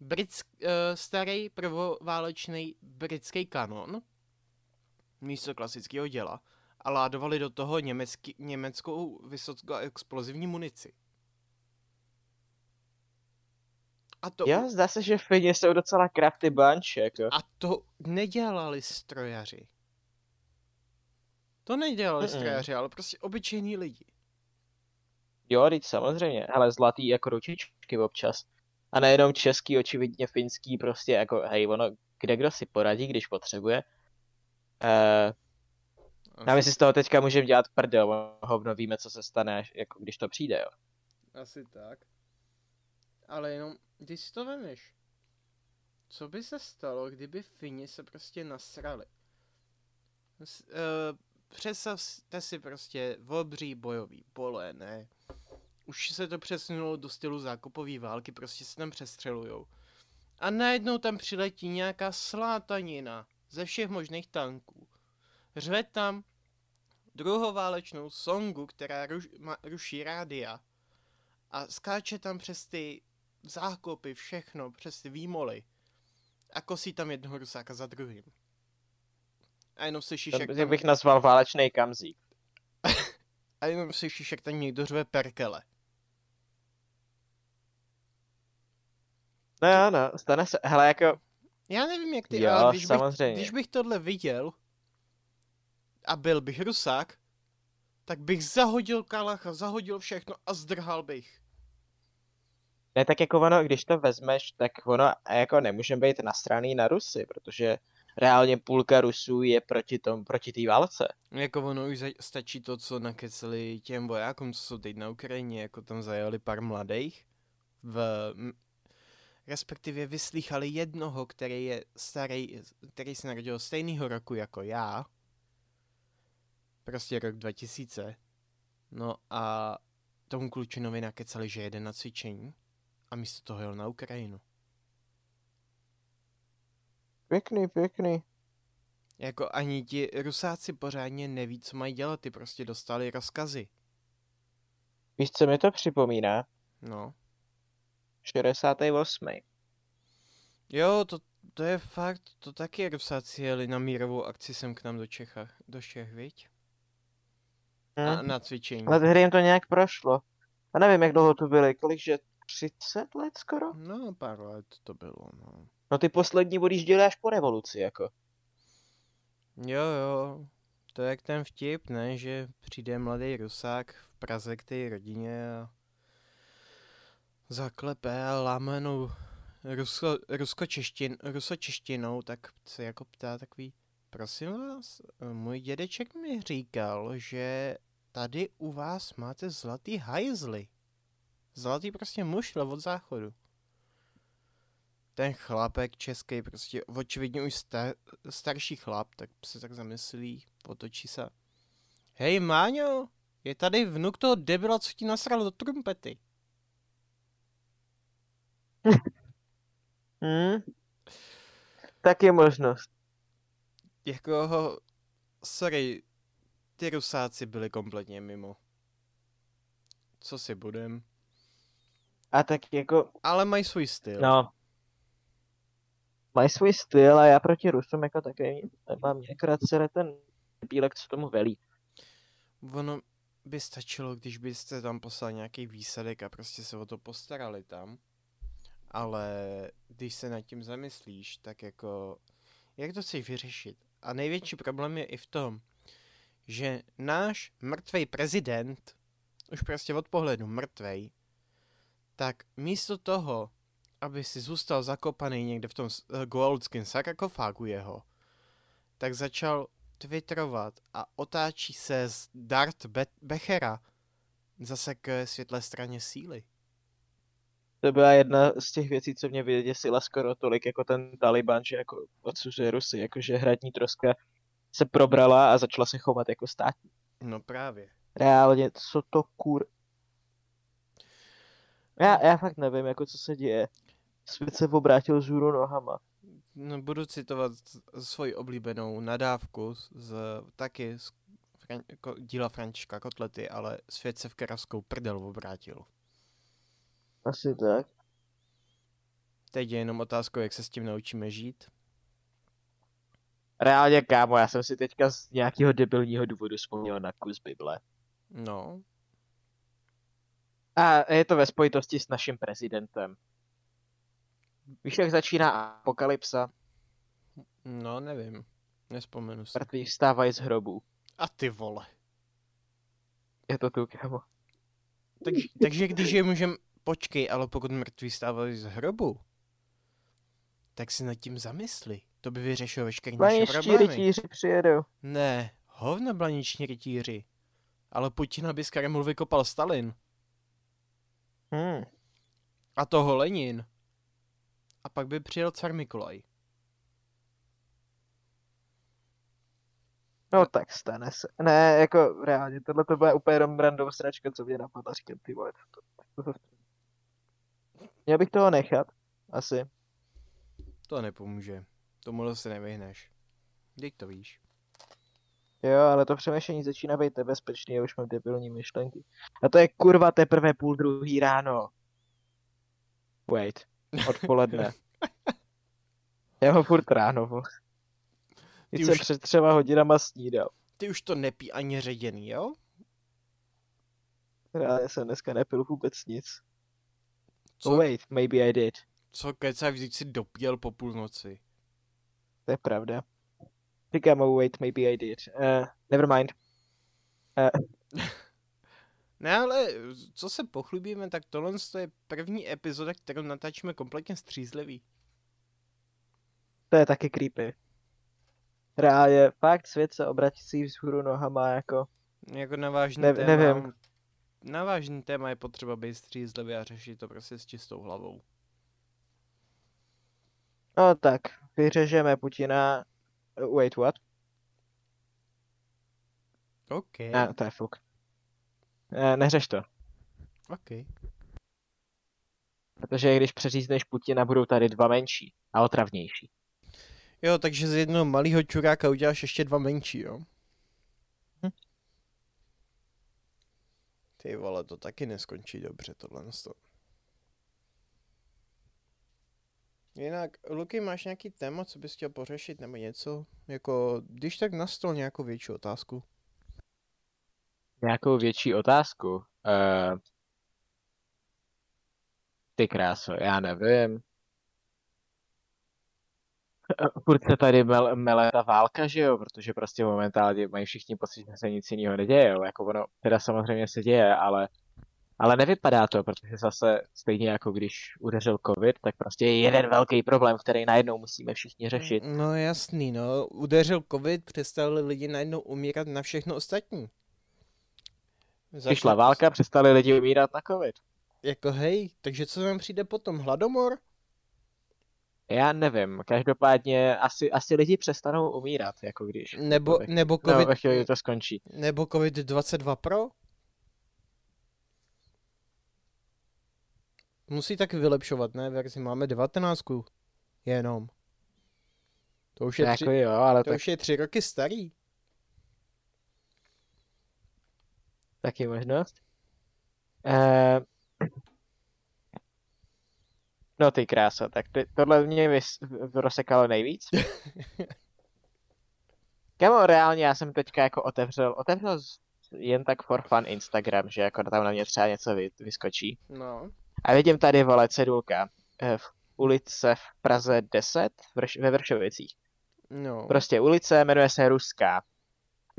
Speaker 1: Britsk, uh, starý prvoválečný britský kanon, místo klasického děla, a ládovali do toho německý, německou vysokou explozivní munici.
Speaker 2: A to... Jo, zdá se, že Fini jsou docela crafty bunch, jako.
Speaker 1: A to nedělali strojaři. To nedělali Mm-mm. strojaři, ale prostě obyčejní lidi.
Speaker 2: Jo, teď samozřejmě, ale zlatý jako ručičky občas. A nejenom český, očividně finský, prostě jako, hej, ono, kde kdo si poradí, když potřebuje. Uh, a my si z toho teďka můžeme dělat prdel, hovno víme, co se stane, jako když to přijde, jo.
Speaker 1: Asi tak. Ale jenom, když si to vemeš, co by se stalo, kdyby Fini se prostě nasrali? S, uh, představte si prostě obří bojový pole, ne? Už se to přesunulo do stylu zákopové války, prostě se tam přestřelujou. A najednou tam přiletí nějaká slátanina ze všech možných tanků. Řve tam druhoválečnou songu, která ruš, ma, ruší rádia. A skáče tam přes ty zákopy, všechno, přes ty výmoly. A kosí tam jednoho rusáka za druhým. A jenom slyšíš, jak tam,
Speaker 2: bych nazval válečný kamzík.
Speaker 1: a jenom slyšíš, jak tam někdo řve perkele.
Speaker 2: No jo, no, stane se, hele, jako,
Speaker 1: Já nevím, jak ty,
Speaker 2: Jo,
Speaker 1: ale když bych,
Speaker 2: samozřejmě.
Speaker 1: když bych tohle viděl a byl bych rusák, tak bych zahodil kalacha, zahodil všechno a zdrhal bych.
Speaker 2: ne tak jako ono, když to vezmeš, tak ono jako nemůžeme být nastraný na Rusy, protože reálně půlka Rusů je proti tom, proti té válce.
Speaker 1: Jako ono už stačí to, co nakeceli těm vojákům, co jsou teď na Ukrajině, jako tam zajeli pár mladých, v, respektive vyslýchali jednoho, který je starý, který se narodil stejného roku jako já, prostě rok 2000, no a tomu klučinovi nakecali, že jede na cvičení a místo toho jel na Ukrajinu.
Speaker 2: Pěkný, pěkný.
Speaker 1: Jako ani ti rusáci pořádně neví, co mají dělat, ty prostě dostali rozkazy.
Speaker 2: Víš, co mi to připomíná?
Speaker 1: No.
Speaker 2: 68.
Speaker 1: Jo, to, to je fakt, to taky rusáci jeli na mírovou akci sem k nám do Čecha, do Čech, viď? A
Speaker 2: Hm.
Speaker 1: na cvičení.
Speaker 2: Ale tehdy jim to nějak prošlo. A nevím, jak dlouho tu byli, kolik, že 30 let skoro?
Speaker 1: No, pár let to bylo, no.
Speaker 2: No ty poslední odjížděli až po revoluci, jako.
Speaker 1: Jo, jo, to je jak ten vtip, ne, že přijde mladý rusák v Praze k té rodině a zaklepe a lámenou rusko, rusko-češtin, ruso-češtinou, tak se jako ptá takový, prosím vás, můj dědeček mi říkal, že tady u vás máte zlatý hajzly. Zlatý prostě mušle od záchodu. Ten chlapek český, prostě očividně už star, starší chlap, tak se tak zamyslí, otočí se. Hej Máňo, je tady vnuk toho debila, co ti nasral do trumpety.
Speaker 2: Hm? Tak je možnost.
Speaker 1: Jako, sorry, ty rusáci byli kompletně mimo. Co si budem.
Speaker 2: A tak jako,
Speaker 1: Ale mají svůj styl.
Speaker 2: no. Mají svůj styl a já proti Rusům jako takový nemám mě akorát sere ten bílek, co tomu velí.
Speaker 1: Ono by stačilo, když byste tam poslali nějaký výsadek a prostě se o to postarali tam. Ale když se nad tím zamyslíš, tak jako, jak to chceš vyřešit? A největší problém je i v tom, že náš mrtvý prezident, už prostě od pohledu mrtvej, tak místo toho, aby si zůstal zakopaný někde v tom eh, goaludském sarkofágu jeho, tak začal twitterovat a otáčí se z Dart Be- Bechera zase k světlé straně síly.
Speaker 2: To byla jedna z těch věcí, co mě vyděsila skoro tolik jako ten Taliban, že jako odsuzuje Rusy, jakože hradní troska se probrala a začala se chovat jako státní.
Speaker 1: No právě.
Speaker 2: Reálně, co to kur... Já, já fakt nevím, jako co se děje. Svět se obrátil zůru nohama.
Speaker 1: No, budu citovat svoji oblíbenou nadávku z, z taky z Fran, ko, díla Františka Kotlety, ale svět se v karaskou prdel obrátil.
Speaker 2: Asi tak.
Speaker 1: Teď je jenom otázkou, jak se s tím naučíme žít.
Speaker 2: Reálně, kámo, já jsem si teďka z nějakého debilního důvodu vzpomněl na kus Bible.
Speaker 1: No,
Speaker 2: A je to ve spojitosti s naším prezidentem. Víš, jak začíná apokalypsa?
Speaker 1: no nevím. Nespomenu si.
Speaker 2: Mrtví vstávají z hrobů.
Speaker 1: A ty vole.
Speaker 2: Je to tu, kámo.
Speaker 1: Takže, takže když je můžem... Počkej, ale pokud mrtví stávají z hrobu, tak si nad tím zamysli. To by vyřešilo veškeré naše problémy.
Speaker 2: rytíři přijedou.
Speaker 1: Ne, hovna blaniční rytíři. Ale Putina by z Kremlu vykopal Stalin.
Speaker 2: Hmm.
Speaker 1: A toho Lenin. A pak by přijel car Mikolaj.
Speaker 2: No tak stane se. Ne, jako reálně, tohle to bude úplně jenom random sračka, co mě napadla, říkám, ty vole, to, to, to, to, Měl bych toho nechat, asi.
Speaker 1: To nepomůže. Tomu se nevyhneš. Teď to víš.
Speaker 2: Jo, ale to přemýšlení začíná být nebezpečný a už mám debilní myšlenky. A to je kurva teprve půl druhý ráno. Wait, odpoledne. Já ho furt ráno, vole. Teď jsem už... před třema hodinama snídal.
Speaker 1: Ty už to nepí ani ředěný, jo?
Speaker 2: Já jsem dneska nepil vůbec nic. Co? Oh wait, maybe I did.
Speaker 1: Co kecáš, vždyť si dopíjel po půlnoci.
Speaker 2: To je pravda. Říkám, oh wait, maybe I did. Uh, never mind. Uh.
Speaker 1: ne, ale co se pochlubíme, tak tohle je první epizoda, kterou natáčíme kompletně střízlivý.
Speaker 2: To je taky creepy. Reálně, fakt svět se obrací vzhůru nohama, jako...
Speaker 1: Jako na vážný ne, téma, nevím. Na vážný téma je potřeba být střízlivý a řešit to prostě s čistou hlavou.
Speaker 2: No tak, vyřežeme Putina. Wait, what?
Speaker 1: OK.
Speaker 2: Ne, to je fuk. Ne, neřeš to.
Speaker 1: OK.
Speaker 2: Protože když přeřízneš Putina, budou tady dva menší a otravnější.
Speaker 1: Jo, takže z jednoho malého čuráka uděláš ještě dva menší, jo? Ty vole, to taky neskončí dobře, tohle. Jinak, Luky, máš nějaký téma, co bys chtěl pořešit, nebo něco? Jako, když tak na stůl nějakou větší otázku.
Speaker 2: Nějakou větší otázku? Uh, ty kráso, já nevím. Furt se tady mele, mele ta válka, že jo, protože prostě momentálně mají všichni pocit, že se nic jiného neděje, jo. jako ono teda samozřejmě se děje, ale ale nevypadá to, protože zase stejně jako když udeřil covid, tak prostě je jeden velký problém, který najednou musíme všichni řešit.
Speaker 1: No jasný, no. Udeřil covid, přestali lidi najednou umírat na všechno ostatní.
Speaker 2: Začal... Přišla válka, přestali lidi umírat na covid.
Speaker 1: Jako hej, takže co nám přijde potom? Hladomor?
Speaker 2: Já nevím, každopádně asi, asi lidi přestanou umírat, jako když.
Speaker 1: Nebo, nebo COVID... No,
Speaker 2: ve chvíli, to skončí.
Speaker 1: Nebo COVID-22 Pro? Musí taky vylepšovat, ne? Verzi máme 19 jenom. To už je,
Speaker 2: jako tři, jo, ale
Speaker 1: to
Speaker 2: tak...
Speaker 1: už je tři roky starý.
Speaker 2: Taky možnost. Uh... No ty krása, tak ty, tohle mě vys, rozsekalo nejvíc. Kamo, reálně já jsem teďka jako otevřel, otevřel jen tak for fun Instagram, že jako tam na mě třeba něco vy, vyskočí.
Speaker 1: No.
Speaker 2: A vidím tady, vole, cedulka eh, v ulice v Praze 10 vrš, ve Vršovicích.
Speaker 1: No.
Speaker 2: Prostě ulice jmenuje se Ruská.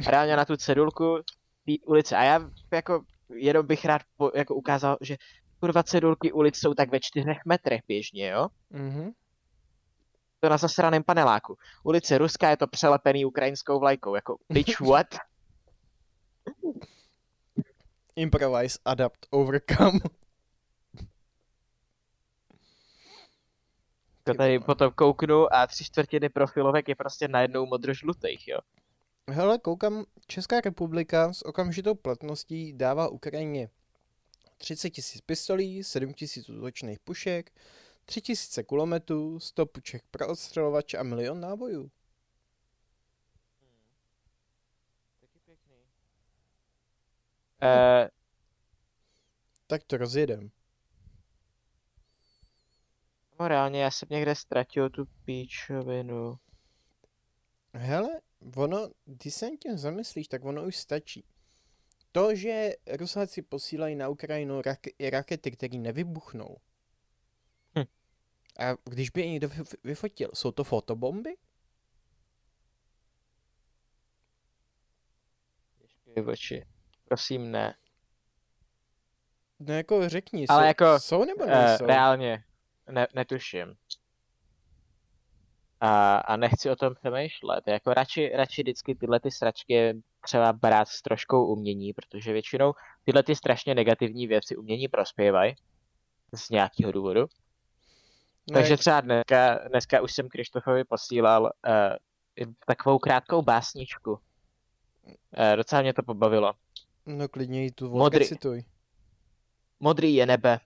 Speaker 2: A reálně na tu cedulku ulice. A já jako jenom bych rád po, jako ukázal, že kurva cedulky ulic jsou tak ve čtyřech metrech běžně, jo?
Speaker 1: Mhm.
Speaker 2: To na zasraném paneláku. Ulice Ruská je to přelepený ukrajinskou vlajkou, jako bitch what?
Speaker 1: Improvise, adapt, overcome.
Speaker 2: To tady potom kouknu a tři čtvrtiny profilovek je prostě najednou modrožlutých, jo.
Speaker 1: Hele, koukám, Česká republika s okamžitou platností dává Ukrajině 30 tisíc pistolí, 7 tisíc útočných pušek, 3 tisíce kulometů, 100 puček pro odstřelovač a milion nábojů.
Speaker 2: Uh,
Speaker 1: tak to rozjedem.
Speaker 2: No reálně já jsem někde ztratil tu píčovinu.
Speaker 1: Hele, ono, když se tím zamyslíš, tak ono už stačí. To, že Rusáci posílají na Ukrajinu rak- rakety, které nevybuchnou, hm. a když by je někdo vyfotil, jsou to fotobomby?
Speaker 2: Ještě oči. Prosím, ne.
Speaker 1: No jako řekni,
Speaker 2: Ale
Speaker 1: jsou,
Speaker 2: jako,
Speaker 1: jsou nebo nejsou?
Speaker 2: Uh, reálně, ne, netuším. A, a nechci o tom přemýšlet. Jako radši, radši vždycky tyhle ty sračky třeba brát s troškou umění, protože většinou tyhle ty strašně negativní věci umění prospěvají z nějakého důvodu. Ne. Takže třeba dneska, dneska už jsem Krištofovi posílal uh, takovou krátkou básničku, Eh, docela mě to pobavilo.
Speaker 1: No klidně jí tu
Speaker 2: Modrý.
Speaker 1: Cituj.
Speaker 2: Modrý je nebe,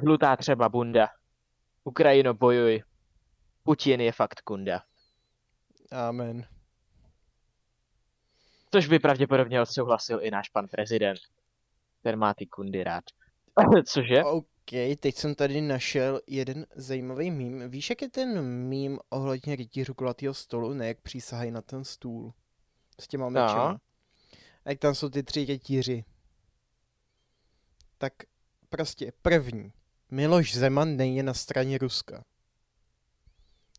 Speaker 2: žlutá třeba bunda. Ukrajino bojuj. Putin je fakt kunda.
Speaker 1: Amen.
Speaker 2: Což by pravděpodobně odsouhlasil i náš pan prezident. Ten má ty kundy rád. Cože?
Speaker 1: OK, teď jsem tady našel jeden zajímavý mím. Víš, jak je ten mím ohledně rytířů kulatýho stolu, ne jak přísahají na ten stůl? S těma mečema.
Speaker 2: No.
Speaker 1: A jak tam jsou ty tři rytíři. Tak prostě první. Miloš Zeman není na straně Ruska.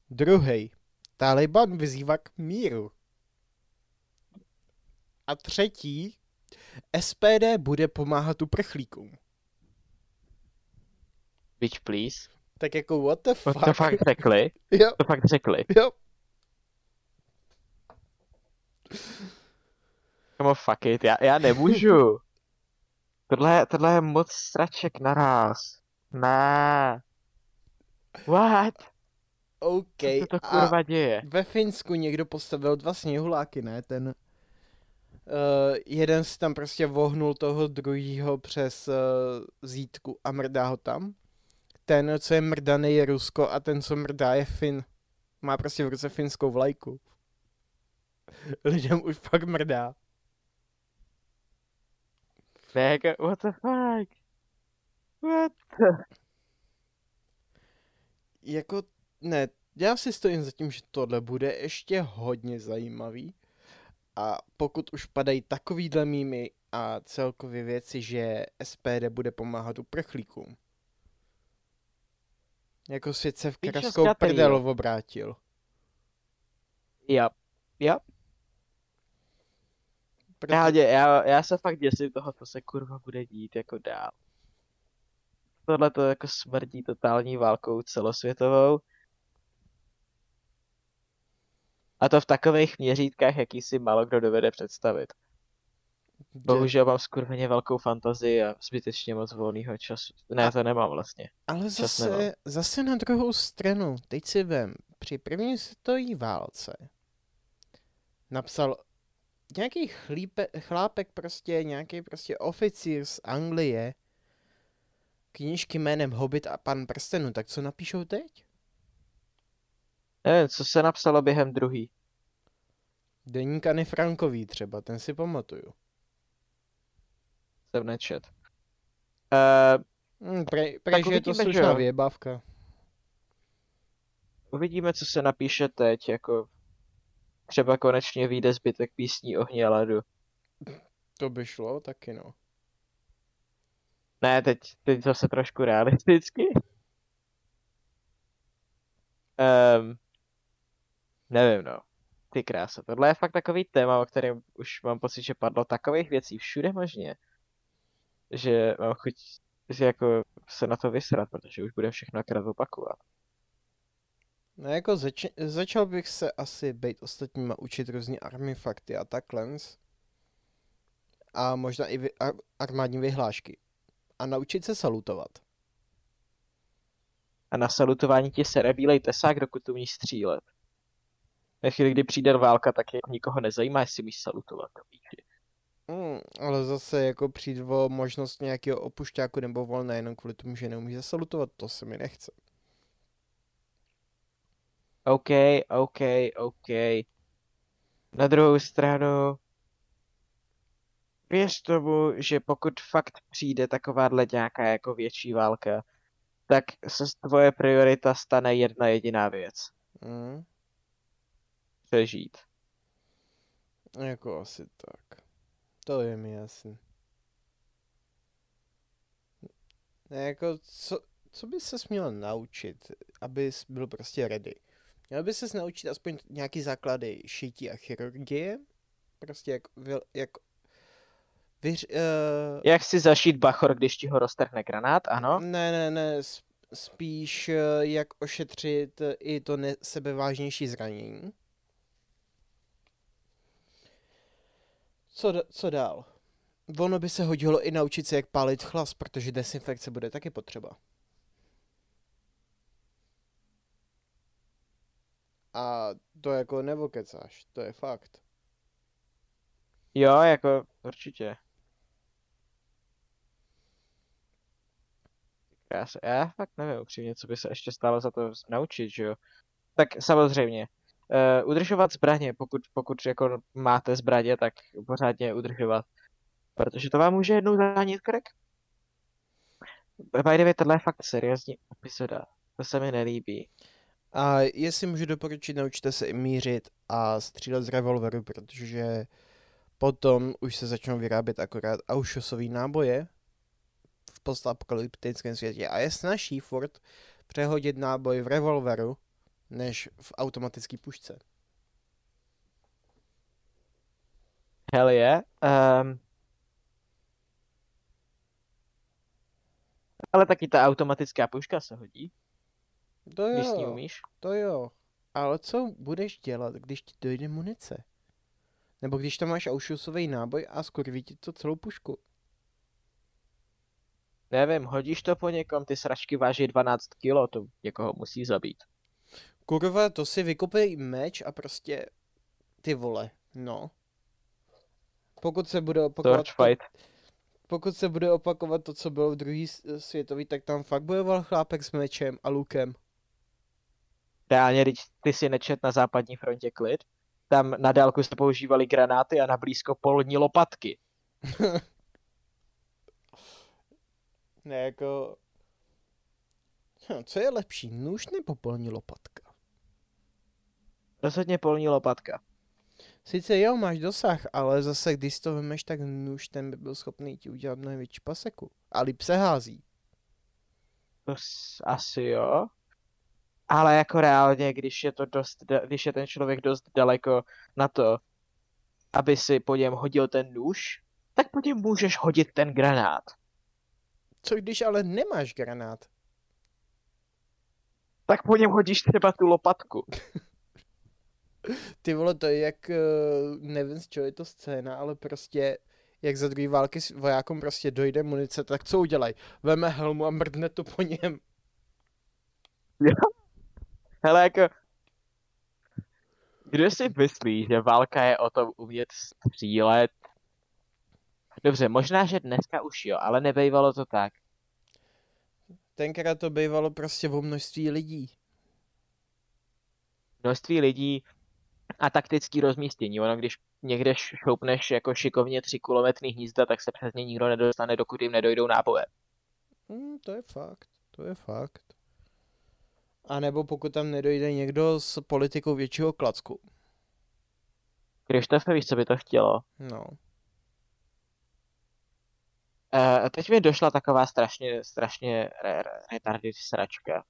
Speaker 1: Druhý. Taliban vyzývá k míru. A třetí. SPD bude pomáhat uprchlíkům.
Speaker 2: Bitch please.
Speaker 1: Tak jako what the fuck?
Speaker 2: to fakt řekli.
Speaker 1: Jo,
Speaker 2: To fakt řekli.
Speaker 1: jo.
Speaker 2: Come on, fuck it. Já, já nemůžu. Tohle, tohle je moc sraček naraz. Ne. What?
Speaker 1: OK.
Speaker 2: Co se to
Speaker 1: a
Speaker 2: kurva děje?
Speaker 1: ve Finsku někdo postavil dva sněhuláky, ne? Ten uh, jeden si tam prostě vohnul toho druhýho přes uh, zítku a mrdá ho tam. Ten, co je mrdaný, je Rusko a ten, co mrdá, je Fin. Má prostě v ruce finskou vlajku. Lidem už fakt mrdá.
Speaker 2: Jako, what the fuck? What?
Speaker 1: Jako, ne, já si stojím za tím, že tohle bude ještě hodně zajímavý. A pokud už padají takovýhle mýmy a celkově věci, že SPD bude pomáhat uprchlíkům. Jako svět se v kraskou
Speaker 2: Scotty,
Speaker 1: prdel
Speaker 2: jo.
Speaker 1: obrátil.
Speaker 2: Yep. Yep.
Speaker 1: Proto,
Speaker 2: Reálně, já, já se fakt děsím toho, co se kurva bude dít jako dál. Tohle to jako smrdí totální válkou celosvětovou. A to v takových měřítkách, jaký si málo kdo dovede představit.
Speaker 1: že-
Speaker 2: Bohužel mám skurveně velkou fantazii a zbytečně moc volného času. Ne, to nemám vlastně.
Speaker 1: Ale
Speaker 2: čas nemám.
Speaker 1: zase, zase na druhou stranu, teď si vem, při první světové válce napsal nějaký chlípe, chlápek prostě, nějaký prostě oficír z Anglie, knížky jménem Hobbit a pan prstenu, tak co napíšou teď?
Speaker 2: Nevím, co se napsalo během druhý.
Speaker 1: Deník Anny Frankový třeba, ten si pamatuju.
Speaker 2: Jsem nečet. Uh,
Speaker 1: Hm, prej, prej
Speaker 2: Tak
Speaker 1: že je to slušná vyjebávka.
Speaker 2: uvidíme, co se napíše teď, jako třeba konečně vyjde zbytek písní Ohně a ledu.
Speaker 1: To by šlo taky no.
Speaker 2: Ne, teď, teď zase trošku realisticky. Um, nevím, no. Ty krása, tohle je fakt takový téma, o kterém už mám pocit, že padlo takových věcí všude možně, že mám chuť že jako se na to vysrat, protože už bude všechno akorát opakovat.
Speaker 1: No jako zač- začal bych se asi být ostatníma učit různý armifakty a takhle. A možná i vy- ar- armádní vyhlášky. A naučit se salutovat.
Speaker 2: A na salutování ti sere bílej tesák, dokud umíš střílet. Ve chvíli, kdy přijde válka, tak jako nikoho nezajímá, jestli umíš salutovat.
Speaker 1: Hmm, ale zase jako přijít o možnost nějakého opušťáku nebo volna jenom kvůli tomu, že neumíš zasalutovat, to se mi nechce.
Speaker 2: OK, OK, OK. Na druhou stranu, věř tomu, že pokud fakt přijde takováhle nějaká jako větší válka, tak se tvoje priorita stane jedna jediná věc.
Speaker 1: Hmm,
Speaker 2: Přežít.
Speaker 1: jako asi tak. To je mi jasný. Ne, jako co, co by se měl naučit, abys byl prostě ready? Měl by ses naučit aspoň nějaký základy šití a chirurgie, prostě jak, jak vyř, uh,
Speaker 2: Jak si zašít bachor, když ti ho roztrhne granát, ano?
Speaker 1: Ne, ne, ne, spíš eh, jak ošetřit i to ne- sebevážnější zranění. Co, co dál? Ono by se hodilo i naučit se, jak pálit chlas, protože desinfekce bude taky potřeba. A to jako nevokecáš, to je fakt.
Speaker 2: Jo, jako určitě. Já, se, já fakt nevím upřímně, co by se ještě stalo za to naučit, že jo. Tak samozřejmě, uh, udržovat zbraně, pokud, pokud jako máte zbraně, tak pořádně udržovat. Protože to vám může jednou zranit krk. By the way, tohle je fakt seriózní epizoda. To se mi nelíbí.
Speaker 1: A jestli můžu doporučit, naučte se i mířit a střílet z revolveru, protože potom už se začnou vyrábět akorát aušosový náboje v postapokalyptickém světě a je snažší furt přehodit náboj v revolveru, než v automatické pušce.
Speaker 2: Hell yeah. Um, ale taky ta automatická puška se hodí,
Speaker 1: To
Speaker 2: když s ní
Speaker 1: jo,
Speaker 2: umíš.
Speaker 1: to jo. Ale co budeš dělat, když ti dojde munice? Nebo když tam máš aušusový náboj a skurví ti to celou pušku.
Speaker 2: Nevím, hodíš to po někom, ty sračky váží 12 kilo, to někoho musí zabít.
Speaker 1: Kurva, to si vykopej meč a prostě ty vole, no. Pokud se bude opakovat to,
Speaker 2: fight.
Speaker 1: pokud se bude opakovat to, co bylo v druhý světový, tak tam fakt bojoval chlápek s mečem a lukem.
Speaker 2: Reálně, když ty si nečet na západní frontě klid, tam na dálku se používaly granáty a na blízko polní lopatky.
Speaker 1: Ne, jako... Hm, co je lepší, nůž nebo polní lopatka?
Speaker 2: Rozhodně polní lopatka.
Speaker 1: Sice jo, máš dosah, ale zase když si to vemeš, tak nůž ten by byl schopný ti udělat mnohem větší paseku. A líp se hází.
Speaker 2: Asi jo. Ale jako reálně, když je to dost, když je ten člověk dost daleko na to, aby si po něm hodil ten nůž, tak po něm můžeš hodit ten granát.
Speaker 1: Co když ale nemáš granát?
Speaker 2: Tak po něm hodíš třeba tu lopatku.
Speaker 1: Ty vole, to je jak, eh, nevím z čeho je to scéna, ale prostě jak za druhé války s vojákům prostě dojde munice, tak co udělají? Veme helmu a mrdne to po něm.
Speaker 2: Hele, jako... Kdo si myslí, že válka je o tom umět střílet? Dobře, možná, že dneska už jo, ale nebejvalo to tak.
Speaker 1: Tenkrát to bývalo prostě o množství lidí.
Speaker 2: Množství lidí a taktický rozmístění. Ono, když někde šoupneš jako šikovně tři kulometný hnízda, tak se přes ně nikdo nedostane, dokud jim nedojdou náboje.
Speaker 1: Hmm, to je fakt, to je fakt. A nebo pokud tam nedojde někdo s politikou většího klacku.
Speaker 2: Krištofe, víš, co by to chtělo?
Speaker 1: No.
Speaker 2: Uh, teď mi došla taková strašně, strašně re- re- retarded sračka.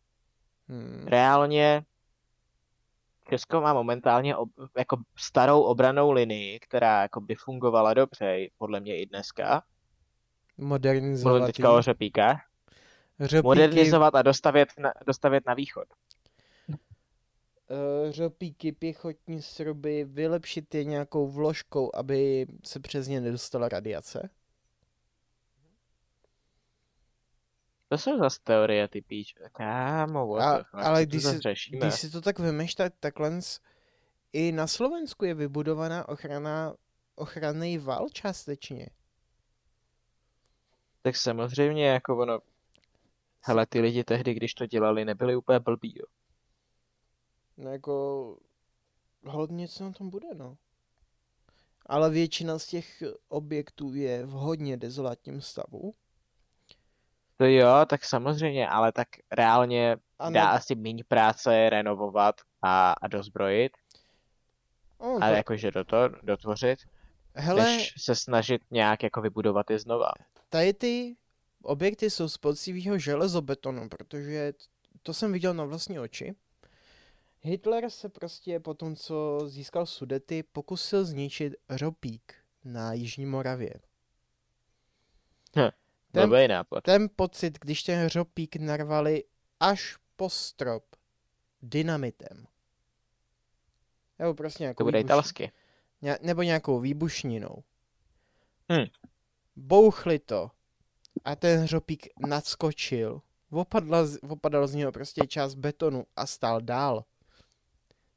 Speaker 1: Hmm.
Speaker 2: Reálně Česko má momentálně ob, jako starou obranou linii, která jako by fungovala dobře, podle mě i dneska. Mluvím
Speaker 1: Modernizovat.
Speaker 2: teďka o řepíkách.
Speaker 1: Řopíky,
Speaker 2: Modernizovat a dostavět na, dostavět na východ.
Speaker 1: uh, řopíky, pěchotní sruby, vylepšit je nějakou vložkou, aby se přes ně nedostala radiace.
Speaker 2: To jsou zase teorie, ty píč. Kámo, what
Speaker 1: A, ale když si,
Speaker 2: řešíme.
Speaker 1: když si to tak vemeš, tak takhle s- i na Slovensku je vybudovaná ochrana, ochranný val částečně.
Speaker 2: Tak samozřejmě, jako ono, hele, ty lidi tehdy, když to dělali, nebyli úplně blbí, jo.
Speaker 1: No jako, hodně něco na tom bude, no. Ale většina z těch objektů je v hodně dezolátním stavu.
Speaker 2: To jo, tak samozřejmě, ale tak reálně
Speaker 1: A
Speaker 2: dá asi méně práce renovovat a, a dozbrojit,
Speaker 1: oh,
Speaker 2: a
Speaker 1: to,
Speaker 2: jakože do to, dotvořit,
Speaker 1: hele,
Speaker 2: než se snažit nějak jako vybudovat je znova.
Speaker 1: tady ty objekty jsou z poctivého železobetonu, protože to jsem viděl na vlastní oči. Hitler se prostě po tom, co získal Sudety, pokusil zničit ropík na Jižní Moravě.
Speaker 2: Hm,
Speaker 1: Ten,
Speaker 2: Dobrý nápad.
Speaker 1: ten pocit, když ten hřopík narvali až po strop dynamitem. Nebo prostě nějakou
Speaker 2: To bude italsky.
Speaker 1: ně- nebo nějakou výbušninou.
Speaker 2: Hm.
Speaker 1: Bouchli to a ten hřopík nadskočil. Opadla, z- opadal z něho prostě část betonu a stál dál.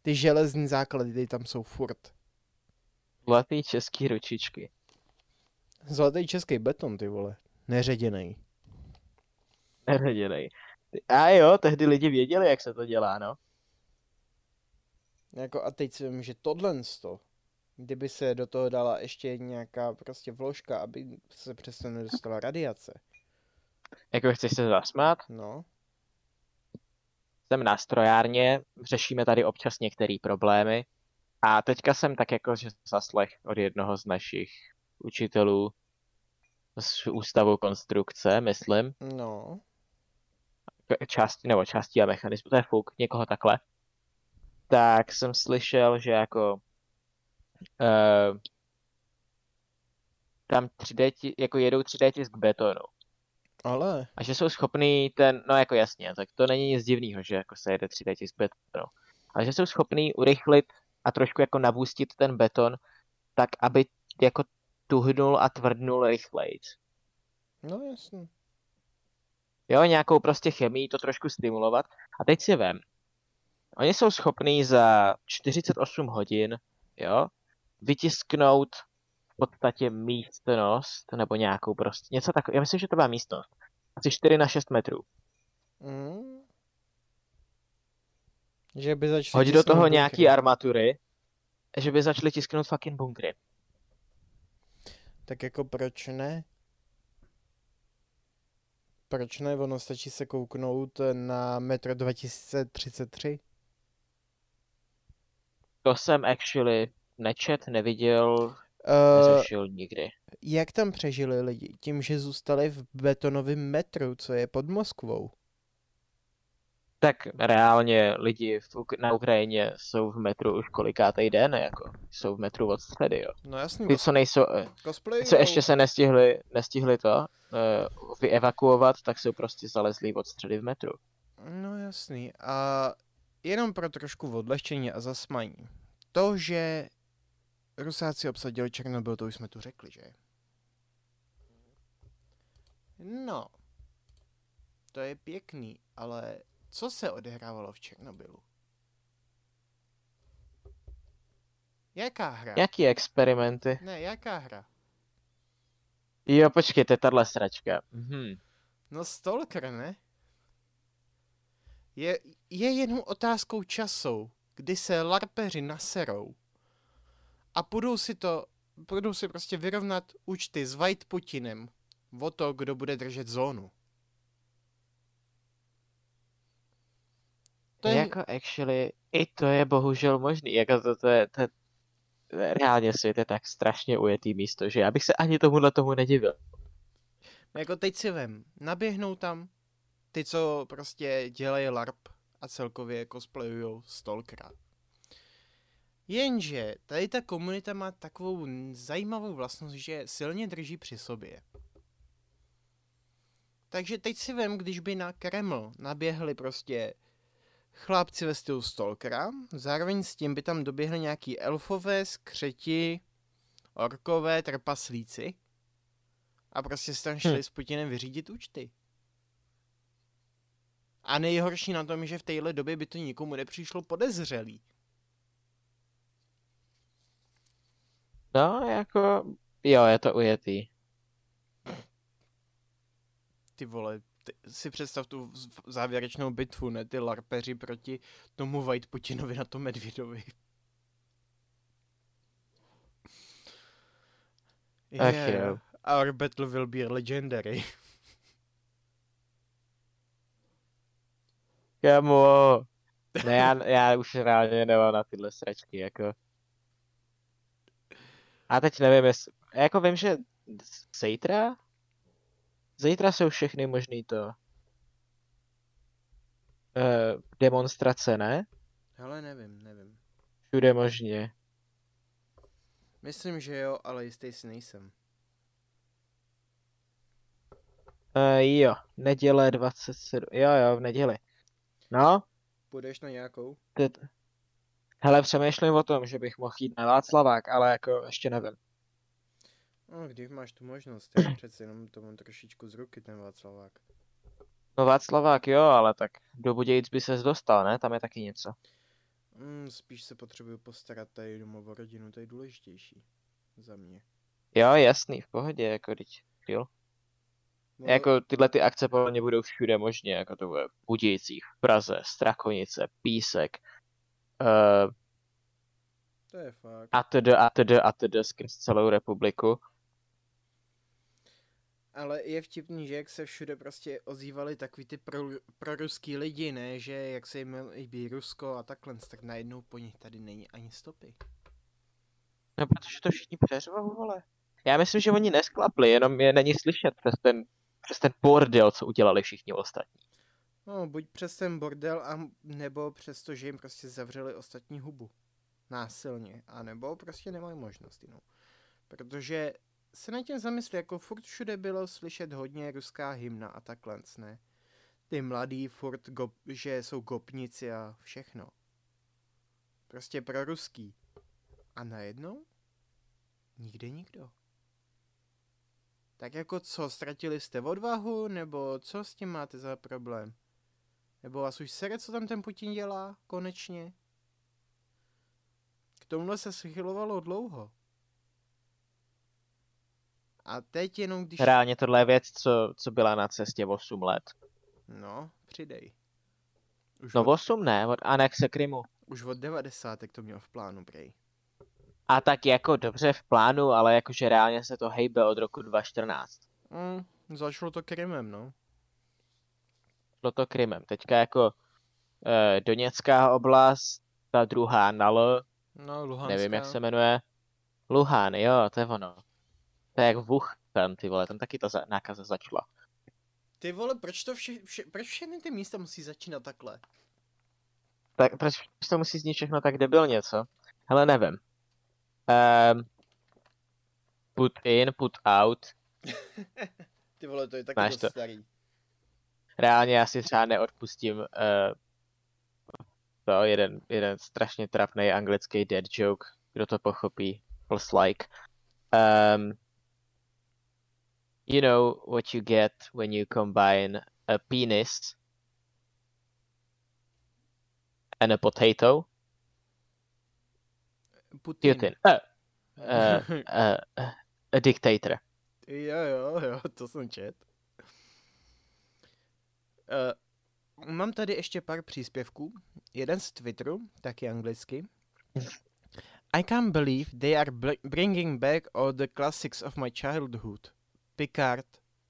Speaker 1: Ty železní základy ty tam jsou furt.
Speaker 2: Zlatý český ručičky.
Speaker 1: Zlatý český beton, ty vole. Neředěnej.
Speaker 2: Nevěděnej. A jo, tehdy lidi věděli, jak se to dělá, no.
Speaker 1: Jako a teď si vím, že tohle sto, kdyby se do toho dala ještě nějaká prostě vložka, aby se přesto nedostala radiace.
Speaker 2: Jako chceš se zasmát?
Speaker 1: No,
Speaker 2: Jsem na strojárně, řešíme tady občas některé problémy. A teďka jsem tak jako, že zaslech od jednoho z našich učitelů z ústavu konstrukce, myslím,
Speaker 1: no,
Speaker 2: části, nebo části a mechanismu, to je fuk, někoho takhle, tak jsem slyšel, že jako uh, tam 3D, ti- jako jedou 3D tisk betonu.
Speaker 1: Ale,
Speaker 2: a že jsou schopný ten, no jako jasně, tak to není nic divného, že jako se jede 3D tisk betonu, ale že jsou schopný urychlit a trošku jako nabůstit ten beton, tak aby jako tuhnul a tvrdnul rychlejc.
Speaker 1: no jasně.
Speaker 2: Jo, nějakou prostě chemii to trošku stimulovat. A teď si vem, oni jsou schopní za 48 hodin, jo, vytisknout v podstatě místnost, nebo nějakou prostě, něco takového, já myslím, že to byla místnost, asi 4 na 6 metrů.
Speaker 1: Mm. Že by začali
Speaker 2: do toho
Speaker 1: bunkry.
Speaker 2: nějaký armatury, že by začali tisknout fucking bunkry.
Speaker 1: Tak jako proč ne? Proč ne? Ono stačí se kouknout na metro 2033.
Speaker 2: To jsem actually nečet, neviděl,
Speaker 1: Uh,
Speaker 2: nikdy.
Speaker 1: jak tam přežili lidi? Tím, že zůstali v betonovém metru, co je pod Moskvou.
Speaker 2: Tak reálně lidi v, na Ukrajině jsou v metru už kolikátej den, jako jsou v metru od středy, jo.
Speaker 1: No jasný,
Speaker 2: Ty, co nejsou, eh,
Speaker 1: cosplay.
Speaker 2: co ještě se nestihli, nestihli to eh, vyevakuovat, tak jsou prostě zalezlí od středy v metru.
Speaker 1: No jasný. A jenom pro trošku odlehčení a zasmaní. To, že Rusáci obsadili Černobyl, to už jsme tu řekli, že? No. To je pěkný, ale co se odehrávalo v Černobylu? Jaká hra?
Speaker 2: Jaký experimenty?
Speaker 1: Ne, jaká hra?
Speaker 2: Jo, počkejte, tahle sračka. Mhm.
Speaker 1: No Stalker, ne? Je, je jenom otázkou času, kdy se larpeři naserou a budou si to, budou si prostě vyrovnat účty s White Putinem o to, kdo bude držet zónu. To je,
Speaker 2: Jako actually, i to je bohužel možný, jako to, to je, to, je- reálně svět je tak strašně ujetý místo, že já bych se ani tomuhle tomu nedivil.
Speaker 1: jako teď si vem, naběhnou tam ty, co prostě dělají LARP a celkově cosplayujou Stalkera. Jenže tady ta komunita má takovou zajímavou vlastnost, že silně drží při sobě. Takže teď si vem, když by na Kreml naběhli prostě chlapci ve stylu Stalkera, zároveň s tím by tam doběhli nějaký elfové, skřeti, orkové, trpaslíci a prostě se tam šli
Speaker 2: Hm.
Speaker 1: s Putinem vyřídit účty. A nejhorší na tom, že v téhle době by to nikomu nepřišlo podezřelý.
Speaker 2: No, jako, jo, je to ujetý.
Speaker 1: Ty vole, si představ tu závěrečnou bitvu, ne? Ty larpeři proti tomu White Putinovi na tom Medvědovi.
Speaker 2: Ach jo.
Speaker 1: Our battle will be legendary.
Speaker 2: Kamo. Ne, já, já už reálně nemám na tyhle sračky, jako. A teď nevím, jestli, jako vím, že zítra? Zítra jsou všechny možný to. Uh, demonstrace, ne?
Speaker 1: Hele, nevím, nevím.
Speaker 2: Všude možně.
Speaker 1: Myslím, že jo, ale jistý si nejsem.
Speaker 2: Uh, jo, neděle 27, jo jo, v neděli. No,
Speaker 1: Půjdeš na nějakou?
Speaker 2: teď. Hele, přemýšlím o tom, že bych mohl jít na Václavák, ale jako ještě nevím.
Speaker 1: No, když máš tu možnost, já přece jenom to mám trošičku z ruky, ten Václavák.
Speaker 2: No Václavák jo, ale tak do Budějic by ses dostal, ne? Tam je taky něco.
Speaker 1: Mm, spíš se potřebuju postarat tady doma o rodinu, to je důležitější za mě.
Speaker 2: Jo, jasný, v pohodě, jako teď, jo.
Speaker 1: No,
Speaker 2: Jako tyhle ty akce podle mě budou všude možně, jako to bude v Budějcích, v Praze, Strakonice, Písek, uh,
Speaker 1: to je fakt.
Speaker 2: atd, atd, atd, skrz celou republiku.
Speaker 1: Ale je vtipný, že jak se všude prostě ozývali takový ty pro, proruský lidi, ne, že jak se jim líbí Rusko a takhle, tak najednou po nich tady není ani stopy.
Speaker 2: No, protože to všichni přeřvou, vole. Já myslím, že oni nesklapli, jenom je není slyšet přes ten, přes ten bordel, co udělali všichni ostatní.
Speaker 1: No, buď přes ten bordel, a, nebo přes to, že jim prostě zavřeli ostatní hubu. Násilně. A nebo prostě nemají možnost jinou. Protože se na tím zamyslí, jako furt všude bylo slyšet hodně ruská hymna a takhle, ne? Ty mladí furt, go, že jsou gopnici a všechno. Prostě pro ruský. A najednou? Nikde nikdo. Tak jako co, ztratili jste odvahu, nebo co s tím máte za problém? Nebo vás už sere, co tam ten Putin dělá, konečně? K tomuhle se schylovalo dlouho. A teď jenom když...
Speaker 2: Reálně tohle je věc, co, co byla na cestě 8 let.
Speaker 1: No, přidej. Už
Speaker 2: No
Speaker 1: od,
Speaker 2: 8 ne, od anexe Krymu.
Speaker 1: už od 90. to měl v plánu, prej.
Speaker 2: A tak jako dobře v plánu, ale jakože reálně se to hejbe od roku 2014.
Speaker 1: Mm, začalo to Krymem, no.
Speaker 2: Šlo to Krymem. Teďka jako e, Doněcká oblast, ta druhá na L,
Speaker 1: No, Luhanská.
Speaker 2: nevím jak se jmenuje. Luhán, jo, to je ono. To je jak Wuhan, ty vole, tam taky ta za- nákaza začala.
Speaker 1: Ty vole, proč to vše, vše, proč všechny ty místa musí začínat takhle?
Speaker 2: Tak proč to musí znít všechno tak debilně, co? Hele, nevím. Um, put in, put out.
Speaker 1: Ty vole, to je taky
Speaker 2: Máš to.
Speaker 1: starý.
Speaker 2: Reálně já si třeba neodpustím uh, to, jeden, jeden strašně trapný anglický dead joke, kdo to pochopí, plus like. Um, you know what you get when you combine a penis and a potato?
Speaker 1: Putin.
Speaker 2: Putin. Uh, uh, uh, uh, a dictator.
Speaker 1: Jo, jo, jo, to jsem čet. Uh, mám tady ještě pár příspěvků. Jeden z Twitteru, taky anglicky. I can't believe they are bringing back all the classics of my childhood. Picard,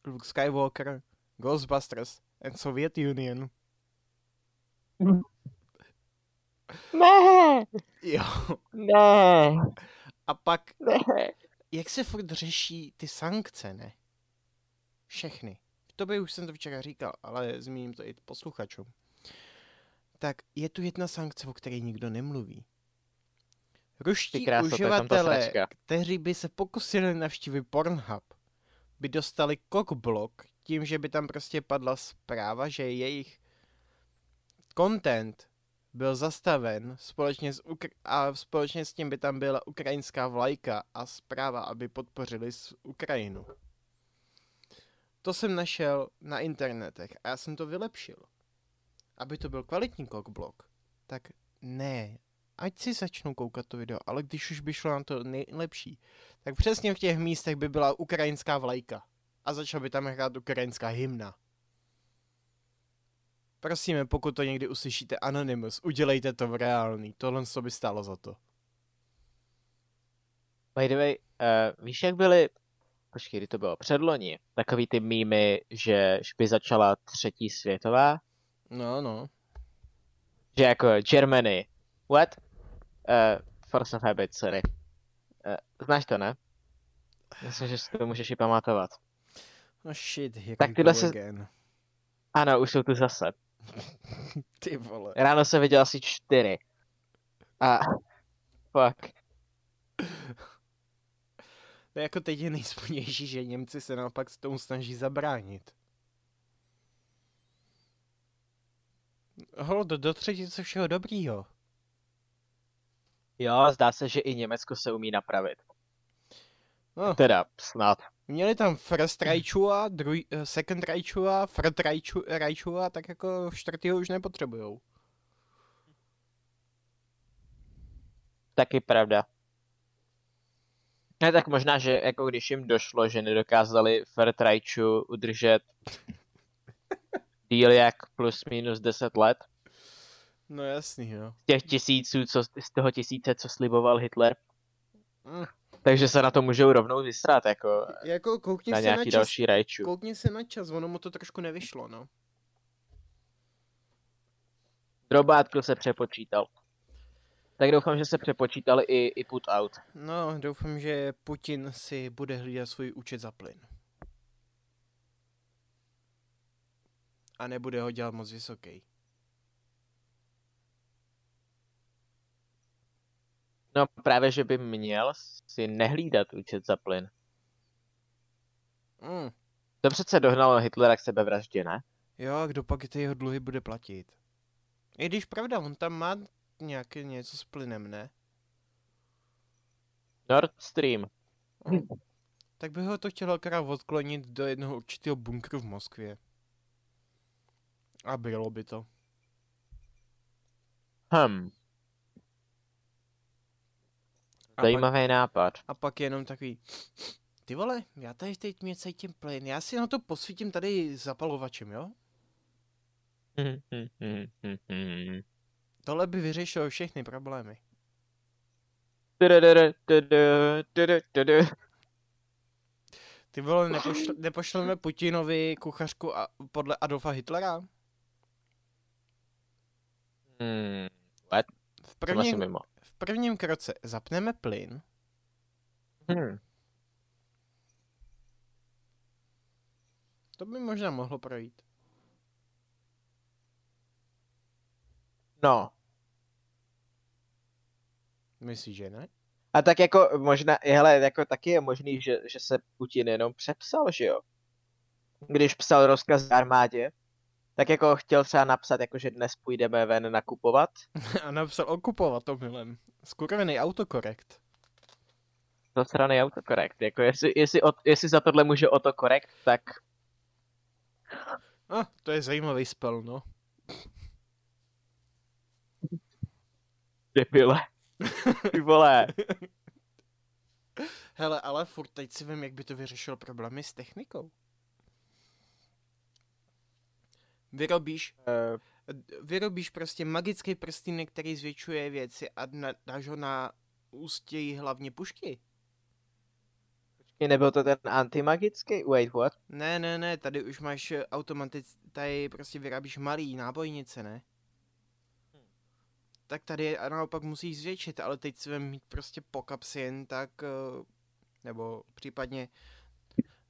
Speaker 1: Luke Skywalker, Ghostbusters and Soviet Union.
Speaker 2: Ne,
Speaker 1: Jo.
Speaker 2: ne,
Speaker 1: A pak,
Speaker 2: ne.
Speaker 1: jak se furt řeší ty sankce, ne? Všechny. V tobě už jsem to včera říkal, ale zmíním to i posluchačům. Tak je tu jedna sankce, o které nikdo nemluví. Ruští uživatelé, kteří by se pokusili navštívit Pornhub, by dostali cockblock tím, že by tam prostě padla zpráva, že jejich content byl zastaven společně s Ukr- a společně s tím by tam byla ukrajinská vlajka a zpráva, aby podpořili s Ukrajinu. To jsem našel na internetech a já jsem to vylepšil. Aby to byl kvalitní cockblock, tak ne, ať si začnou koukat to video, ale když už by šlo na to nejlepší, tak přesně v těch místech by byla ukrajinská vlajka a začal by tam hrát ukrajinská hymna. Prosíme, pokud to někdy uslyšíte Anonymous, udělejte to v reálný, tohle to by stálo za to.
Speaker 2: By the way, uh, víš, jak byly, počkej, kdy to bylo, předloni, takový ty mýmy, že že by začala třetí světová,
Speaker 1: No, no.
Speaker 2: že jako Germany, what? Uh, Force of Habit, sorry. Uh, znáš to, ne? Myslím, že si to můžeš i pamatovat.
Speaker 1: No shit, jak
Speaker 2: Tak tyhle se-
Speaker 1: again.
Speaker 2: Ano, už jsou tu zase.
Speaker 1: Ty vole.
Speaker 2: Ráno jsem viděl asi čtyři. A fuck.
Speaker 1: To je jako teď je nejsmutnější, že Němci se naopak s tomu snaží zabránit. Hold, do třetice všeho dobrýho.
Speaker 2: Jo, zdá se, že i Německo se umí napravit.
Speaker 1: No,
Speaker 2: Teda, snad.
Speaker 1: měli tam first Raichua, druhý, eh, second Raichua, third Raichua, tak jako čtvrtýho už nepotřebujou.
Speaker 2: taky pravda. Ne, tak možná, že jako když jim došlo, že nedokázali Fertrajču udržet díl jak plus minus 10 let,
Speaker 1: No jasný, jo.
Speaker 2: z těch tisíců, co, z toho tisíce, co sliboval Hitler,
Speaker 1: Mm.
Speaker 2: takže se na to můžou rovnou vysrat, jako
Speaker 1: Jako koukni
Speaker 2: na
Speaker 1: se na
Speaker 2: nějaký
Speaker 1: čas,
Speaker 2: další rajču.
Speaker 1: koukni se na čas, ono mu to trošku nevyšlo, no.
Speaker 2: Drobátko se přepočítal. Tak doufám, že se přepočítal i, i put out.
Speaker 1: No, doufám, že Putin si bude hlídat svůj účet za plyn. A nebude ho dělat moc vysoký.
Speaker 2: No právě, že by měl si nehlídat účet za plyn.
Speaker 1: Mm.
Speaker 2: To přece dohnalo Hitlera k sebevraždě, ne?
Speaker 1: Jo, a kdo pak ty jeho dluhy bude platit? I když pravda, on tam má nějaké něco s plynem, ne?
Speaker 2: Nord Stream.
Speaker 1: Tak by ho to chtělo akorát odklonit do jednoho určitého bunkru v Moskvě. A bylo by to.
Speaker 2: Hm,
Speaker 1: A
Speaker 2: zajímavý nápad.
Speaker 1: Pak, a pak jenom takový, ty vole, já tady teď mě cítím plyn, já si na to posvítím tady zapalovačem, jo?
Speaker 2: Hm, hm, hm.
Speaker 1: Tohle by vyřešilo všechny problémy. Ty vole, nepošl, nepošleme Putinovi kuchařku a, podle Adolfa Hitlera?
Speaker 2: Hmm,
Speaker 1: V
Speaker 2: jsem asi
Speaker 1: prvním,
Speaker 2: mimo.
Speaker 1: V prvním kroce zapneme plyn,
Speaker 2: Hm.
Speaker 1: to by možná mohlo projít.
Speaker 2: No,
Speaker 1: Myslíš, že ne?
Speaker 2: a tak jako možná, hele, jako taky je možný, že, že se Putin jenom přepsal, že jo? Když psal rozkaz armádě, tak jako chtěl třeba napsat, jako že dnes půjdeme ven nakupovat.
Speaker 1: A napsal okupovat to milem. Skurvený autokorekt.
Speaker 2: To strany autokorekt. Jako jestli, jestli, od, jestli za tohle může autokorekt, tak
Speaker 1: A, to je zajímavý spell, no.
Speaker 2: debile. Ty vole.
Speaker 1: Hele, ale furt teď si vím, jak by to vyřešilo problémy s technikou. Vyrobíš,
Speaker 2: Uh,
Speaker 1: d- vyrobíš prostě magický prstýnek, který zvětšuje věci a na, dáš ho na ústěj hlavně pušky.
Speaker 2: nebyl to ten antimagický? Wait, what?
Speaker 1: Ne, ne, ne, tady už máš eh, automatic, tady prostě vyrábíš malý nábojnice, ne? Tak tady a naopak musíš zvětšit, ale teď si vem mít prostě po kapsi jen tak, eh, nebo případně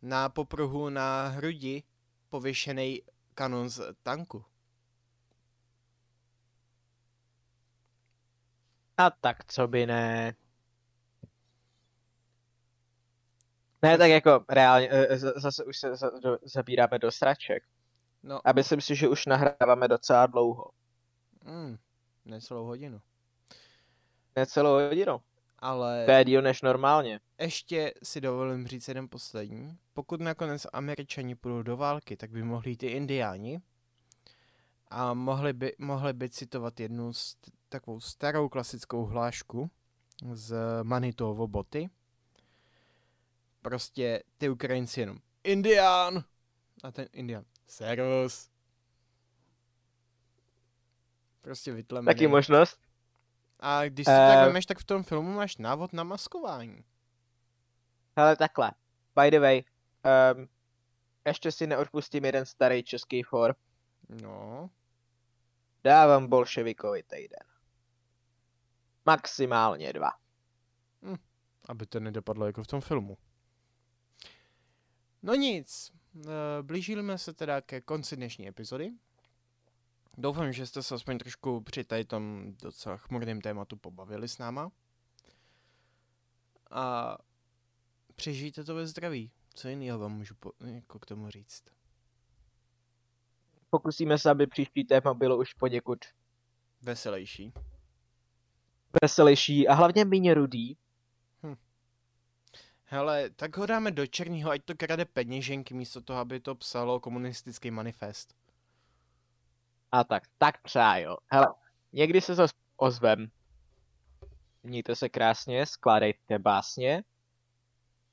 Speaker 1: na popruhu na hrudi pověšený kanon z tanku.
Speaker 2: A tak co by ne. Ne, tak jako reálně, eh, z- zase už se zabíráme do sraček.
Speaker 1: No,
Speaker 2: A myslím si, že už nahráváme docela dlouho.
Speaker 1: mm, necelou hodinu.
Speaker 2: Necelou hodinu.
Speaker 1: Ale
Speaker 2: To je díl než normálně.
Speaker 1: ještě si dovolím říct jeden poslední. Pokud nakonec američani půjdou do války, tak by mohli jít i indiáni a mohli by, mohli by citovat jednu z t- takovou starou klasickou hlášku z Manitovo boty. Prostě ty Ukrajinci jenom Indián! A ten Indián Servus. Prostě vytlemený.
Speaker 2: Taky možnost.
Speaker 1: A když si to tak
Speaker 2: Eh.
Speaker 1: vemeš, tak v tom filmu máš návod na maskování.
Speaker 2: Hele, takhle. By the way, um, ještě si neodpustím jeden starý český for.
Speaker 1: No,
Speaker 2: Dávám bolševikovi týden. Maximálně dva.
Speaker 1: aby to nedopadlo jako v tom filmu. No nic, eh, blížíme se teda ke konci dnešní epizody. Doufám, že jste se aspoň trošku při tady tom docela chmurném tématu pobavili s náma. A přežijte to ve zdraví. Co jiného vám můžu po, jako k tomu říct?
Speaker 2: Pokusíme se, aby příští téma bylo už poněkud
Speaker 1: Veselější.
Speaker 2: veselější a hlavně méně rudý.
Speaker 1: Hele, tak ho dáme do černého, ať to krade peněženky místo toho, aby to psalo komunistický manifest.
Speaker 2: A tak, tak třeba jo. Hele, někdy se zase ozvem. mějte se krásně, skládejte básně,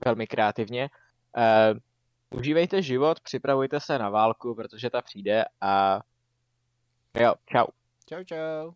Speaker 2: velmi kreativně. Uh, užívejte život, připravujte se na válku, protože ta přijde a jo, čau.
Speaker 1: Čau, čau.